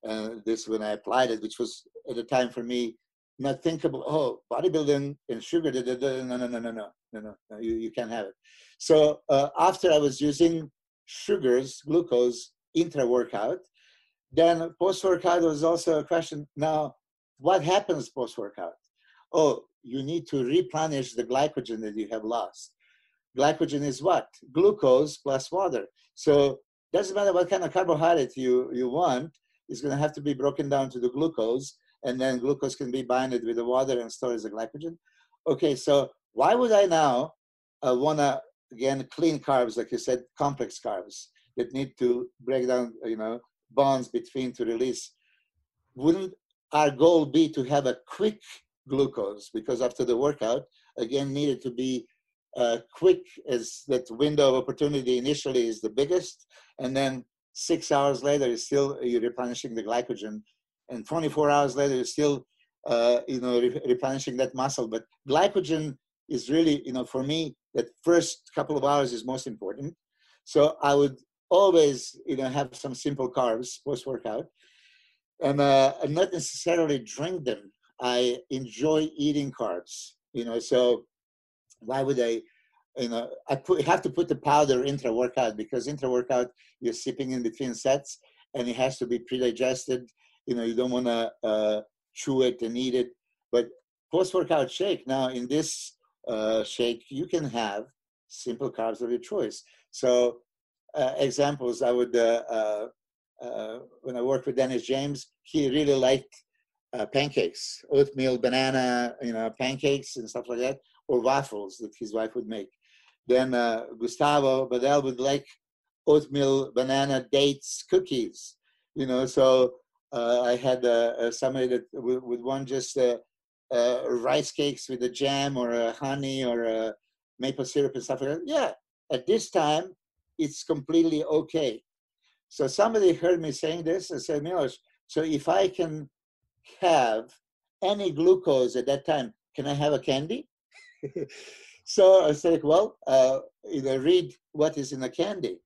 And this when I applied it, which was at the time for me not thinkable. Oh, bodybuilding and sugar. Da, da, da, no, no, no, no, no, no, no, no. You you can't have it. So uh, after I was using sugars, glucose intra workout, then post workout was also a question. Now, what happens post workout? Oh, you need to replenish the glycogen that you have lost glycogen is what? Glucose plus water. So doesn't matter what kind of carbohydrate you, you want, it's going to have to be broken down to the glucose, and then glucose can be binded with the water and stored as glycogen. Okay, so why would I now uh, want to, again, clean carbs, like you said, complex carbs that need to break down, you know, bonds between to release? Wouldn't our goal be to have a quick glucose? Because after the workout, again, needed to be uh, quick as that window of opportunity initially is the biggest, and then six hours later is still you're replenishing the glycogen, and 24 hours later you're still uh, you know re- replenishing that muscle. But glycogen is really you know for me that first couple of hours is most important. So I would always you know have some simple carbs post workout, and uh, not necessarily drink them. I enjoy eating carbs. You know, so why would I, you know, I put, have to put the powder intra workout because intra workout you're sipping in between sets and it has to be pre-digested. You know, you don't want to uh, chew it and eat it. But post-workout shake, now in this uh, shake, you can have simple carbs of your choice. So uh, examples, I would, uh, uh, uh, when I worked with Dennis James, he really liked pancakes, oatmeal, banana, you know, pancakes and stuff like that or waffles that his wife would make. Then uh, Gustavo Badel would like oatmeal, banana, dates, cookies. You know, so uh, I had uh, somebody that would, would want just uh, uh, rice cakes with a jam or a honey or a maple syrup and stuff like that. Yeah, at this time, it's completely okay. So somebody heard me saying this and said, Milos, so if I can have any glucose at that time, can I have a candy? so I said, well, uh, you know, read what is in a candy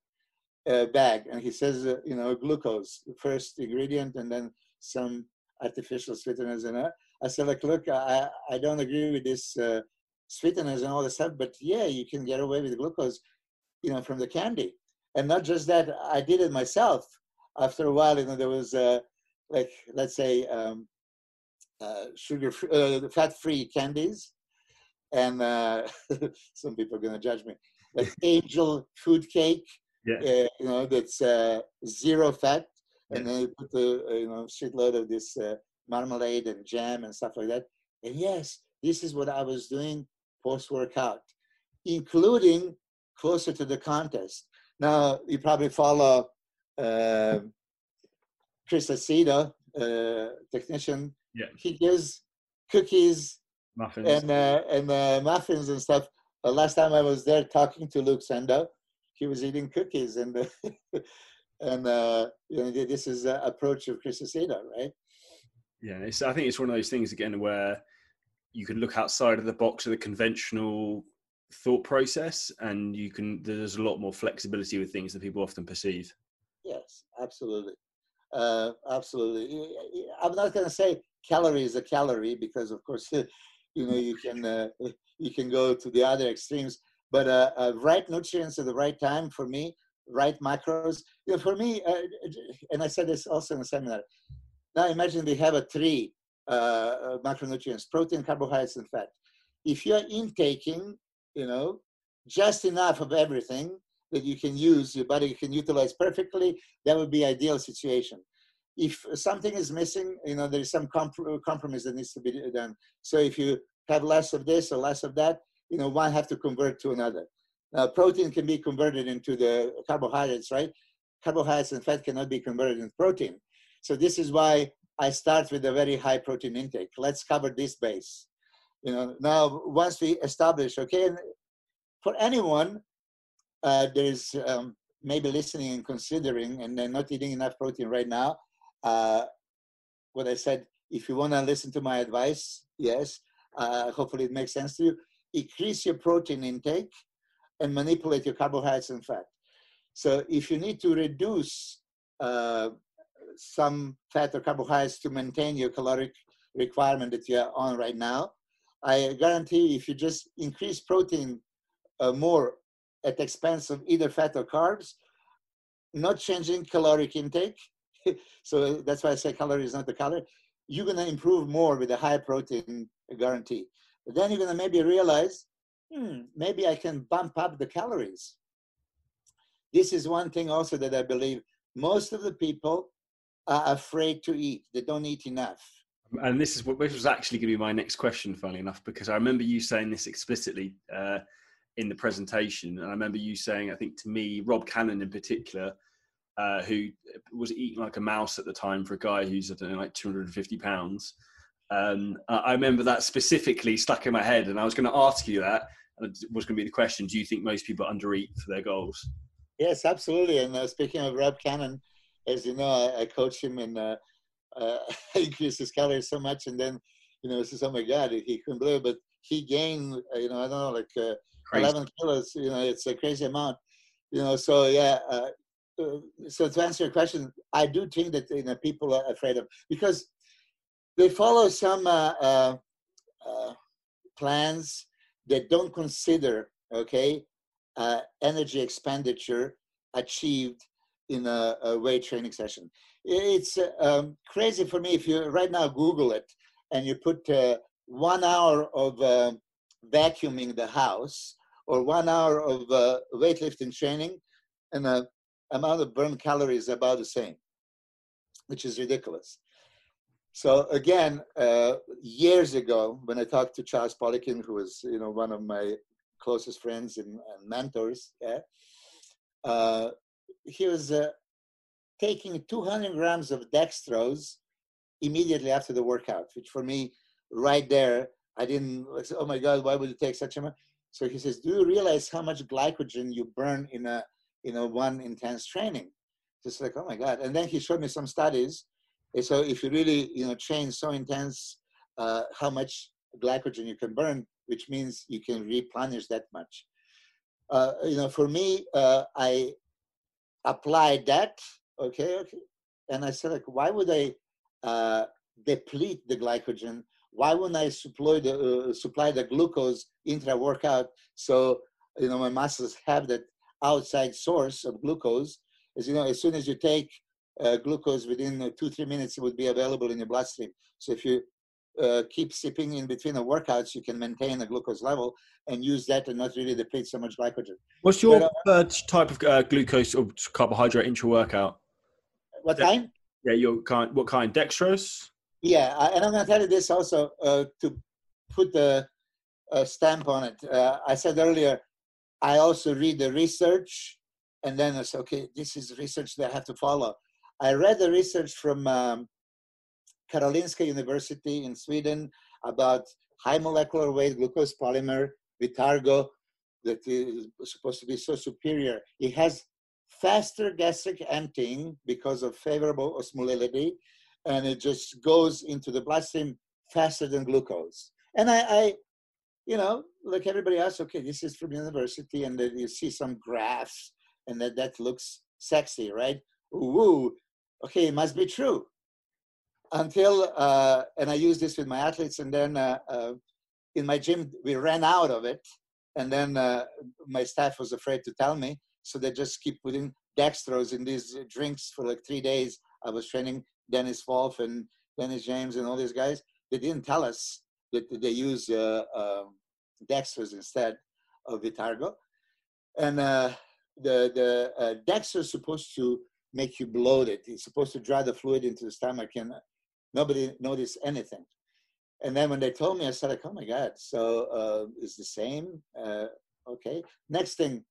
uh, bag. And he says, uh, you know, glucose, first ingredient, and then some artificial sweeteners in it. I said, like, look, I, I don't agree with this uh, sweeteners and all this stuff, but yeah, you can get away with glucose, you know, from the candy. And not just that, I did it myself. After a while, you know, there was uh, like, let's say, um, uh, sugar, fat-free candies and uh, some people are going to judge me, like angel food cake yeah. uh, you know, that's uh, zero fat, and then you put the uh, you know shitload of this uh, marmalade and jam and stuff like that. And yes, this is what I was doing post workout, including closer to the contest. Now you probably follow uh, Chris Aceto, uh, technician. Yeah. He gives cookies Muffins. and uh, and uh, muffins and stuff. Uh, last time I was there talking to Luke Sandoe, he was eating cookies and uh, and uh, you know this is uh, approach of Chris Aceto, right? Yeah, it's, I think it's one of those things again where you can look outside of the box of the conventional thought process, and you can. There's a lot more flexibility with things that people often perceive. Yes, absolutely, uh, absolutely. I'm not going to say calorie is a calorie because, of course, you know you can uh, you can go to the other extremes. But uh, uh, right nutrients at the right time for me, right macros. You know, for me, uh, and I said this also in the seminar. Now imagine we have a three uh, macronutrients: protein, carbohydrates, and fat. If you are intaking, you know, just enough of everything that you can use, your body can utilize perfectly, that would be ideal situation. If something is missing, you know, there is some comp- compromise that needs to be done. So if you have less of this or less of that, you know, one have to convert to another. Now, protein can be converted into the carbohydrates, right? Carbohydrates and fat cannot be converted into protein. So this is why I start with a very high protein intake. Let's cover this base. You know, now once we establish, okay, for anyone uh, there's um, maybe listening and considering and not eating enough protein right now, uh, what I said, if you want to listen to my advice, yes, uh, hopefully it makes sense to you. Increase your protein intake and manipulate your carbohydrates and fat. So if you need to reduce uh, some fat or carbohydrates to maintain your caloric requirement that you're on right now, I guarantee if you just increase protein uh, more at the expense of either fat or carbs, not changing caloric intake. so that's why I say calorie is not the calorie. You're going to improve more with a high protein guarantee. But then you're going to maybe realize, hmm, maybe I can bump up the calories. This is one thing also that I believe most of the people are afraid to eat. They don't eat enough. And this is what this was actually going to be my next question, funnily enough, because I remember you saying this explicitly uh, in the presentation. And I remember you saying, I think to me, Rob Cannon in particular, uh, who was eating like a mouse at the time for a guy who's, I don't know, like 250 pounds. Um, I remember that specifically stuck in my head. And I was going to ask you that. And it was going to be the question Do you think most people undereat for their goals? Yes, absolutely. And uh, speaking of Rob Cannon, as you know, I, I coach him and uh, uh, increase his calories so much. And then, you know, says, oh my God, he couldn't believe it. But he gained, uh, you know, I don't know, like uh, 11 kilos, you know, it's a crazy amount, you know, so yeah. Uh, so to answer your question, I do think that, you know, people are afraid of, because they follow some uh, uh, uh, plans that don't consider, okay, uh, energy expenditure achieved in a, a weight training session. It's um, crazy for me if you right now Google it and you put uh, one hour of vacuuming the house or one hour of weightlifting training, and the amount of burned calories about the same, which is ridiculous. So again, uh, years ago, when I talked to Charles Poliquin, who was you know one of my closest friends and, and mentors, yeah, uh, he was uh, taking 200 grams of dextrose immediately after the workout, which for me, right there, I didn't. Say, oh my God, why would you take such a? So he says, do you realize how much glycogen you burn in a in know, one intense training? Just like, oh my God. And then he showed me some studies. And so if you really, you know, train so intense, uh, how much glycogen you can burn, which means you can replenish that much. Uh, you know, for me, uh, I applied that, okay, okay. And I said, like, why would I uh, deplete the glycogen? Why wouldn't I supply the, uh, supply the glucose intra workout so, you know, my muscles have that outside source of glucose? As you know, as soon as you take uh, glucose within two, three minutes, it would be available in your bloodstream. So if you uh, keep sipping in between the workouts, you can maintain the glucose level and use that and not really deplete so much glycogen. What's your but, uh, type of uh, glucose or carbohydrate intra workout? What De- kind? Yeah, your kind. What kind? Dextrose. Yeah, and I'm going to tell you this also uh, to put the stamp on it. Uh, I said earlier, I also read the research, and then I said, okay, this is research that I have to follow. I read the research from um, Karolinska University in Sweden about high molecular weight glucose polymer, Vitargo, that is supposed to be so superior. It has faster gastric emptying because of favorable osmolality, and it just goes into the bloodstream faster than glucose. And I, I you know, like everybody else, okay, this is from university, and then you see some graphs, and that that looks sexy, right? Ooh, okay, it must be true. Until, uh, and I use this with my athletes, and then uh, uh, in my gym, we ran out of it, and then uh, my staff was afraid to tell me, so they just keep putting dextrose in these drinks for like three days. I was training Dennis Wolf and Dennis James and all these guys. They didn't tell us that they use uh, um, dextrose instead of Vitargo. And uh, the, the uh, dextrose is supposed to make you bloated. It's supposed to draw the fluid into the stomach and nobody noticed anything. And then when they told me, I said, like, oh my God, so uh, it's the same? Uh, okay. Next thing,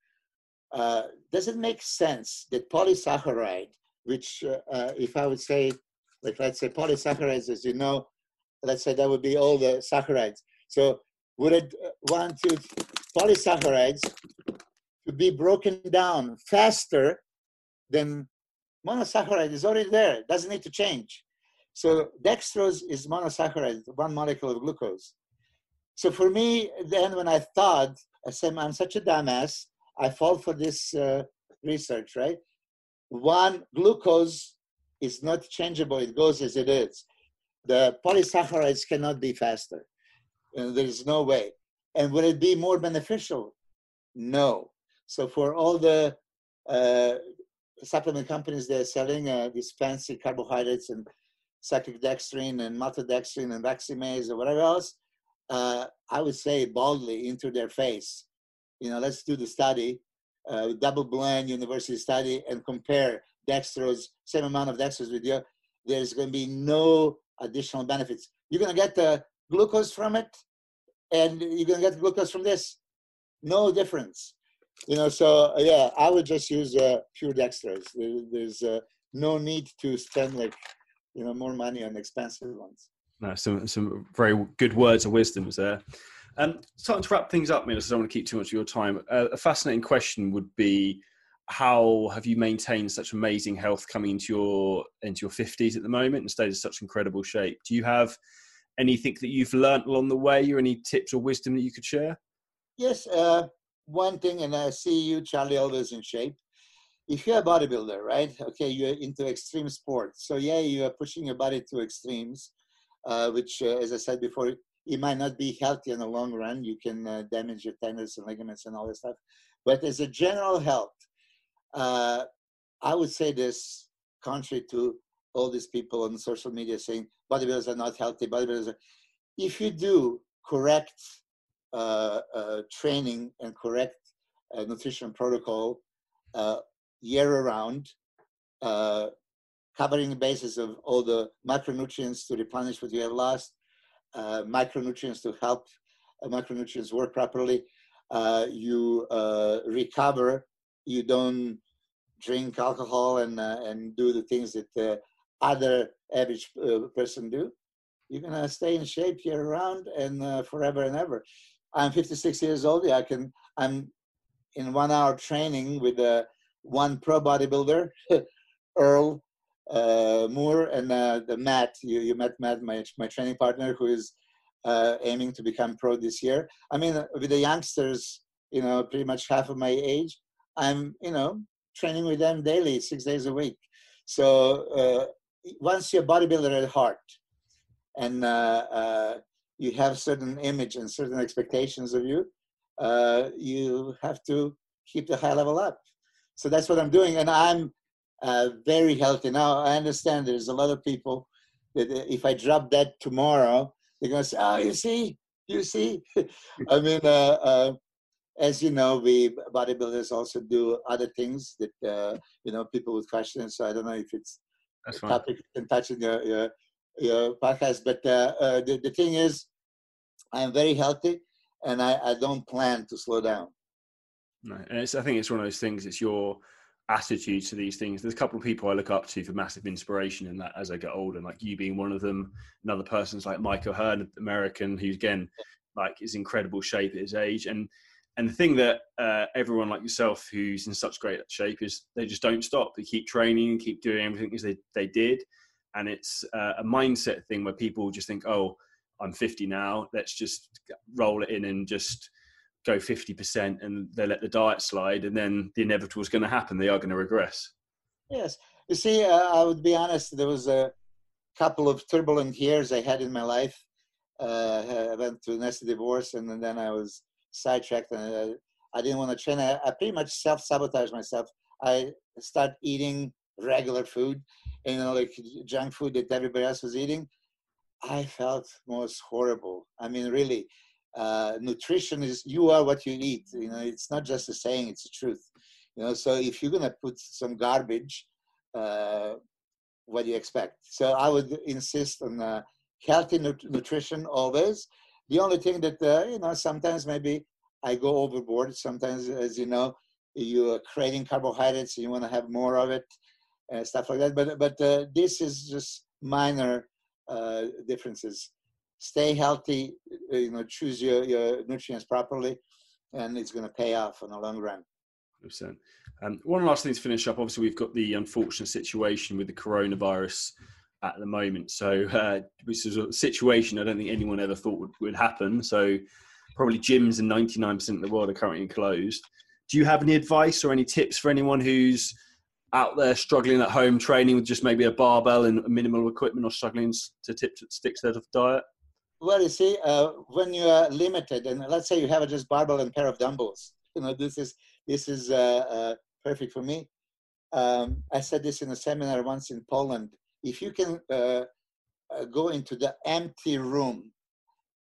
uh, does it make sense that polysaccharide, which uh, uh, if I would say, like let's say polysaccharides, as you know, let's say that would be all the saccharides. So would it uh, want polysaccharides to be broken down faster than monosaccharide is already there, it doesn't need to change. So dextrose is monosaccharide, one molecule of glucose. So for me, then when I thought, I said, I'm such a dumbass, I fall for this uh, research, right? One, glucose is not changeable, it goes as it is. The polysaccharides cannot be faster. Uh, there's no way. And would it be more beneficial? No. So for all the uh, supplement companies, that are selling uh, these fancy carbohydrates and cyclic dextrin and maltodextrin and waxy maize or whatever else. Uh, I would say boldly into their face, you know, let's do the study, uh, double blind university study, and compare dextrose, same amount of dextrose with you. There's going to be no additional benefits. You're going to get the glucose from it, and you're to get glucose from this. No difference. You know, so uh, yeah, I would just use uh, pure dextrose. There, there's uh, no need to spend like, you know, more money on expensive ones. No, some some very good words of wisdom there. Um, starting to wrap things up, Milos, I don't want to keep too much of your time. Uh, a fascinating question would be, how have you maintained such amazing health coming into your into your 50s at the moment and stayed in such incredible shape? Do you have anything that you've learned along the way or any tips or wisdom that you could share? Yes, uh, one thing, and I see you, Charlie, always in shape. If you're a bodybuilder, right? Okay, you're into extreme sports. So, yeah, you are pushing your body to extremes, uh, which, uh, as I said before, it might not be healthy in the long run. You can uh, damage your tendons and ligaments and all this stuff. But as a general health, uh, I would say this, contrary to all these people on social media saying bodybuilders are not healthy, bodybuilders are, if you do correct uh, uh, training and correct uh, nutrition protocol uh, year around, uh, covering the basis of all the macronutrients to replenish what you have lost, uh, micronutrients to help macronutrients work properly, you recover, you don't drink alcohol and and do the things that other average uh, person do, you're gonna stay in shape year round and uh, forever and ever. I'm 56 years old. Yeah, I can. I'm in one hour training with uh, one pro bodybuilder, Earl uh, Moore, and uh, the Matt. You, you met Matt, my my training partner, who is uh, aiming to become pro this year. I mean, with the youngsters, you know, pretty much half of my age, I'm you know training with them daily, six days a week. So once you're bodybuilder at heart and uh, uh, you have certain image and certain expectations of you, uh, you have to keep the high level up. So that's what I'm doing, and I'm very healthy now. I understand there's a lot of people that if I drop that tomorrow, they're gonna say, "Oh, you see, you see." I mean, uh, uh, as you know, we bodybuilders also do other things that uh, you know people would question. So I don't know if it's That's fine. topic you can touch in your your, your podcast. But uh, uh, the the thing is, I'm very healthy, and I, I don't plan to slow down. No, and it's, I think it's one of those things. It's your attitude to these things. There's a couple of people I look up to for massive inspiration in that as I get older, and like you being one of them. Another person's like Michael Hearn, American, who's again like is incredible shape at his age. And and the thing that uh, everyone like yourself who's in such great shape is they just don't stop. They keep training and keep doing everything as they they did. And it's uh, a mindset thing where people just think, oh, I'm 50 now. Let's just roll it in and just go 50% and they let the diet slide and then the inevitable is going to happen they are going to regress Yes. You see, uh, I would be honest, there was a couple of turbulent years I had in my life. Uh, I went through a nasty divorce and then I was sidetracked and I, I didn't want to train. I, I pretty much self sabotaged myself. I started eating regular food, you know, like junk food that everybody else was eating. I felt most horrible. I mean, really, uh, nutrition is you are what you eat. You know, it's not just a saying; it's the truth. You know, so if you're gonna put some garbage, uh, what do you expect? So I would insist on uh, healthy nut- nutrition always. The only thing that uh, you know, sometimes maybe I go overboard. Sometimes, as you know, you're creating carbohydrates and you want to have more of it, and stuff like that. But but uh, this is just minor uh, differences. Stay healthy. uh, You know, choose your your nutrients properly, and it's going to pay off in the long run. 100%. Um, one last thing to finish up obviously we've got the unfortunate situation with the coronavirus at the moment so uh, this is a situation i don't think anyone ever thought would, would happen so probably gyms in 99% of the world are currently closed do you have any advice or any tips for anyone who's out there struggling at home training with just maybe a barbell and minimal equipment or struggling to tip to stick to their diet Well, you see, uh, when you are limited, and let's say you have a just barbell and pair of dumbbells, you know, this is this is uh, uh, perfect for me. Um, I said this in a seminar once in Poland. If you can uh, uh, go into the empty room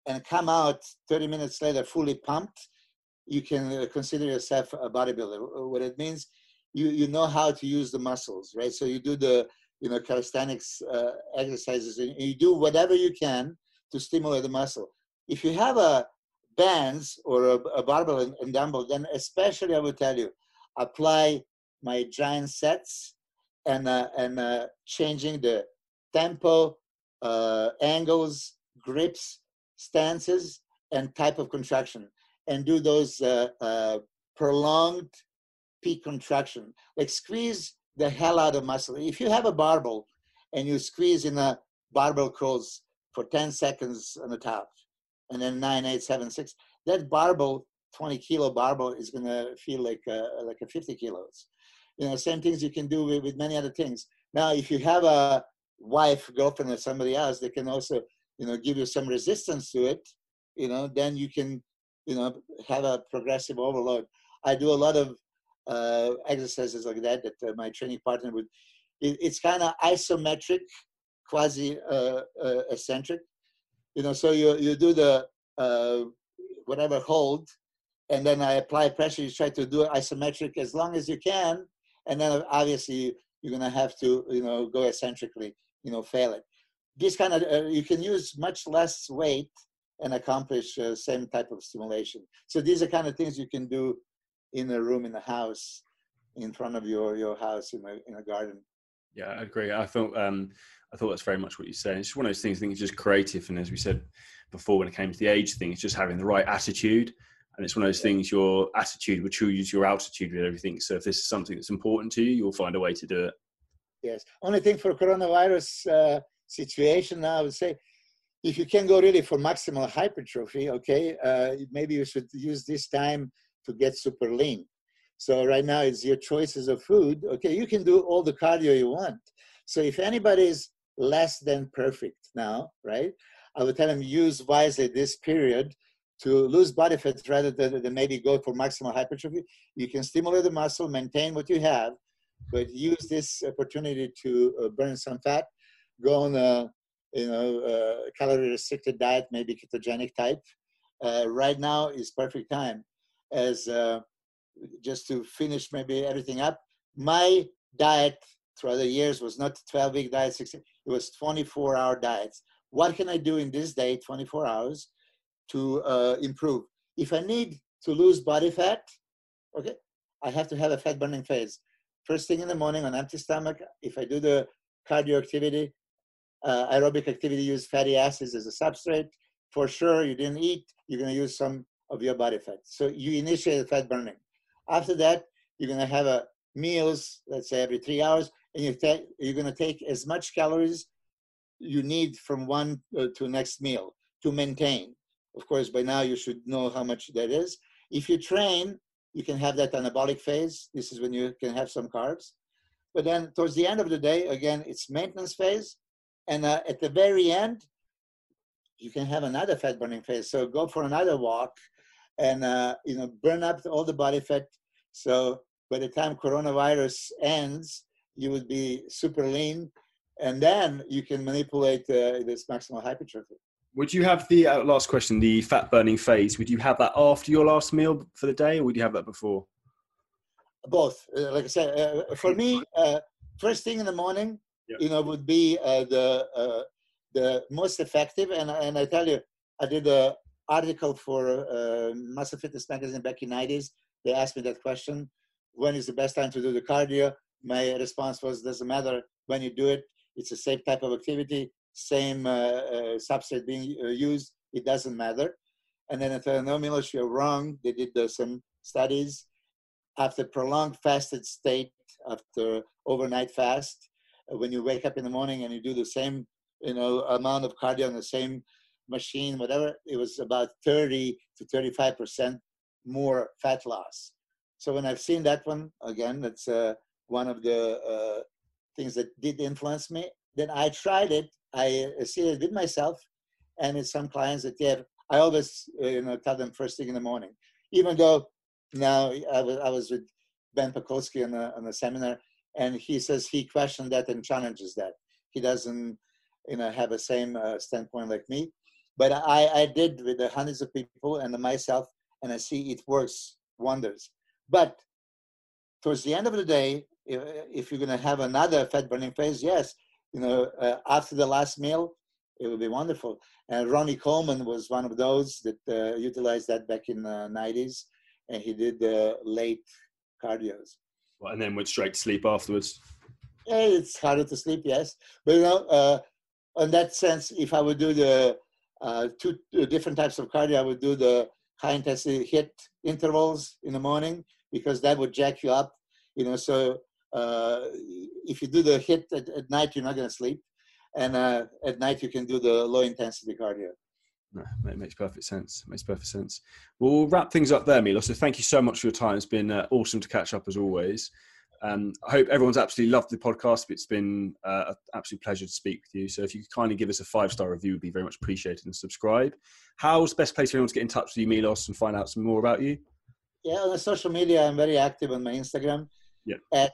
and come out 30 minutes later fully pumped, you can uh, consider yourself a bodybuilder. What it means, you you know how to use the muscles, right? So you do the you know calisthenics uh, exercises, and you do whatever you can to stimulate the muscle. If you have a bands or a, a barbell and, and dumbbell, then especially I would tell you, apply my giant sets and uh, and uh, changing the tempo, uh, angles, grips, stances, and type of contraction, and do those uh, uh, prolonged peak contraction. Like squeeze the hell out of muscle. If you have a barbell and you squeeze in a barbell curls for 10 seconds on the top, and then nine, eight, seven, six, that barbell, 20 kilo barbell is gonna feel like a, like a 50 kilos. You know, same things you can do with, with many other things. Now, if you have a wife, girlfriend, or somebody else, they can also, you know, give you some resistance to it. You know, then you can, you know, have a progressive overload. I do a lot of uh, exercises like that that uh, my training partner would. It, it's kind of isometric, quasi uh, uh, eccentric. You know, so you you do the uh, whatever hold, and then I apply pressure. You try to do it isometric as long as you can, and then obviously you're gonna have to you know go eccentrically. You know, fail it. This kind of uh, you can use much less weight and accomplish uh, same type of stimulation. So these are kind of things you can do in a room in a house, in front of your your house in a in a garden. Yeah, I agree. I thought um, I thought that's very much what you're saying. It's one of those things. I think it's just creative, and as we said before, when it came to the age thing, it's just having the right attitude. And it's one of those things. Your attitude will choose your altitude with everything. So if this is something that's important to you, you'll find a way to do it. Yes. Only thing for coronavirus uh, situation now, I would say, if you can go really for maximal hypertrophy, okay, uh, maybe you should use this time to get super lean. So right now it's your choices of food. Okay, you can do all the cardio you want. So if anybody is less than perfect now, right, I would tell them use wisely this period to lose body fat rather than, than maybe go for maximal hypertrophy. You can stimulate the muscle, maintain what you have, but use this opportunity to uh, burn some fat, go on a you know, uh, calorie restricted diet, maybe ketogenic type. Uh, right now is perfect time as uh, just to finish maybe everything up. My diet throughout the years was not 12 week diet, 16, it was 24 hour diets. What can I do in this day, 24 hours, to uh, improve? If I need to lose body fat, okay, I have to have a fat burning phase. First thing in the morning on empty stomach, if I do the cardio activity, uh, aerobic activity, use fatty acids as a substrate. For sure, you didn't eat, you're going to use some of your body fat. So you initiate the fat burning. After that, you're going to have a meals, let's say every three hours, and you take, you're going to take as much calories you need from one uh, to next meal to maintain. Of course, by now you should know how much that is. If you train, you can have that anabolic phase. This is when you can have some carbs. But then towards the end of the day, again, it's maintenance phase. And uh, at the very end, you can have another fat burning phase. So go for another walk and, uh, you know, burn up all the body fat. So by the time coronavirus ends, you would be super lean. And then you can manipulate uh, this maximal hypertrophy. Would you have the uh, last question, the fat burning phase? Would you have that after your last meal for the day, or would you have that before? Both. Uh, like I said, uh, for me, uh, first thing in the morning, yep. you know, would be uh, the uh, the most effective. And and I tell you, I did an article for Muscle Fitness magazine back in '90s. They asked me that question: When is the best time to do the cardio? My response was, doesn't matter when you do it. It's the same type of activity same uh, uh, substrate being uh, used, it doesn't matter. And then no, Milos, you're wrong. They did some studies after prolonged fasted state, after overnight fast, when you wake up in the morning and you do the same, you know, amount of cardio on the same machine, whatever, it was about 30 to 35 percent more fat loss. So when I've seen that one again, that's uh, one of the uh, things that did influence me. Then I tried it I see it with myself and with some clients that they have. I always uh, you know tell them first thing in the morning. Even though now I was I was with Ben Pakulski on a, on a seminar and he says he questioned that and challenges that. He doesn't you know have the same uh, standpoint like me. But I, I did with the hundreds of people and myself, and I see it works wonders. But towards the end of the day, if, if you're going to have another fat burning phase, yes, you know, uh, after the last meal, it would be wonderful. And Ronnie Coleman was one of those that uh, utilized that back in the 90s, and he did the late cardios. Well, and then went straight to sleep afterwards. Yeah, it's harder to sleep, yes. But you know, uh, in that sense, if I would do the uh, two different types of cardio, I would do the high intensity HIIT intervals in the morning because that would jack you up. You know, so uh, if you do the hit at, at night, you're not going to sleep. And uh, at night, you can do the low intensity cardio. No, it makes perfect sense. It makes perfect sense. We'll wrap things up there, Milo. So thank you so much for your time. It's been uh, awesome to catch up as always. Um, I hope everyone's absolutely loved the podcast. It's been uh, an absolute pleasure to speak with you. So if you could kindly give us a five star review, would be very much appreciated and subscribe. How's the best place for anyone to get in touch with you, Milos, and find out some more about you? Yeah, on the social media, I'm very active on my Instagram yeah. at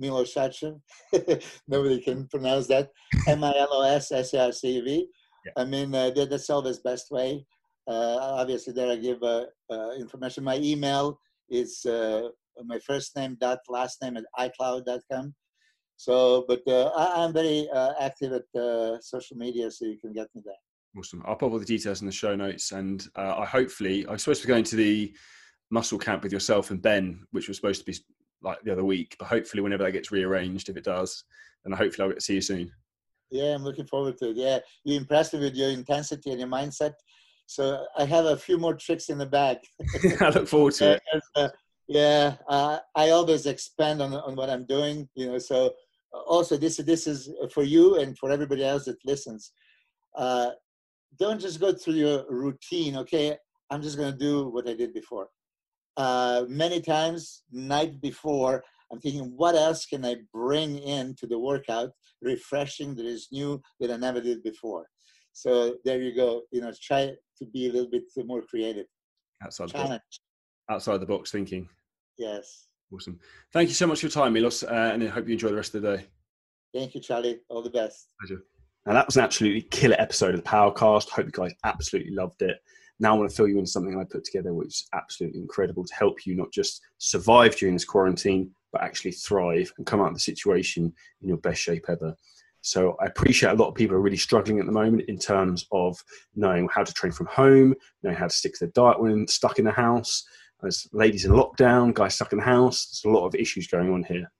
Milosarcev. Nobody can pronounce that. M I L O S S A R C E V. I mean, uh, that's always best way. Uh, obviously, there I give uh, uh information. My email is uh, my first name dot last name at iCloud.com. So, but uh, I, am very active at social media, so you can get me there. Awesome. I'll put all the details in the show notes, and I hopefully I'm supposed to be going to the muscle camp with yourself and Ben, which was supposed to be like the other week. But hopefully, whenever that gets rearranged, if it does, then hopefully I'll get to see you soon. Yeah, I'm looking forward to it. Yeah, you impressed me with your intensity and your mindset. So I have a few more tricks in the bag. I look forward to it. Uh, yeah, uh, I always expand on on what I'm doing. You know, so uh, also this this is for you and for everybody else that listens. Uh, don't just go through your routine. Okay, I'm just going to do what I did before uh, many times night before i'm thinking what else can i bring in to the workout refreshing that is new that i never did before? So there you go you know try to be a little bit more creative. Outside the box. Outside the box thinking. Yes. Awesome. Thank you so much for your time milos uh, and i hope you enjoy the rest of the day. Thank you charlie. All the best. Pleasure. Now, that was an absolutely killer episode of the Powercast. Hope you guys absolutely loved it. Now, I want to fill you in something I put together, which is absolutely incredible to help you not just survive during this quarantine, but actually thrive and come out of the situation in your best shape ever. So I appreciate a lot of people are really struggling at the moment in terms of knowing how to train from home, knowing how to stick to their diet when stuck in the house. There's ladies in lockdown, guys stuck in the house, there's a lot of issues going on here.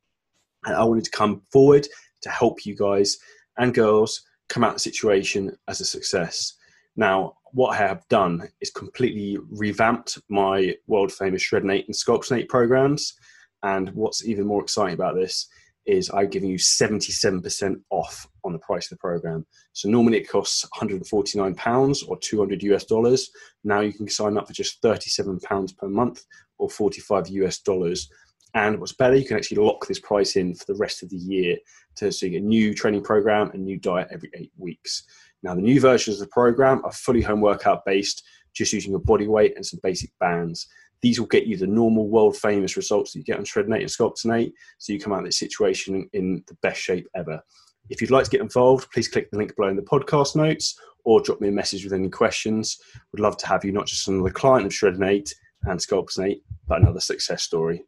And I wanted to come forward to help you guys and girls come out of the situation as a success. Now, what I have done is completely revamped my world famous Shreddin8 and Sculptin8 programs. And what's even more exciting about this is I'm giving you 77% off on the price of the program. So normally it costs 149 pounds or 200 US dollars. Now you can sign up for just 37 pounds per month or 45 US dollars. And what's better, you can actually lock this price in for the rest of the year to so a new training program and new diet every eight weeks. Now the new versions of the program are fully home workout based, just using your body weight and some basic bands. These will get you the normal world famous results that you get on Shreddin8 and Sculptin8. So you come out of this situation in the best shape ever. If you'd like to get involved, please click the link below in the podcast notes or drop me a message with any questions. We'd love to have you not just another client of Shreddin8 and Sculptin8, but another success story.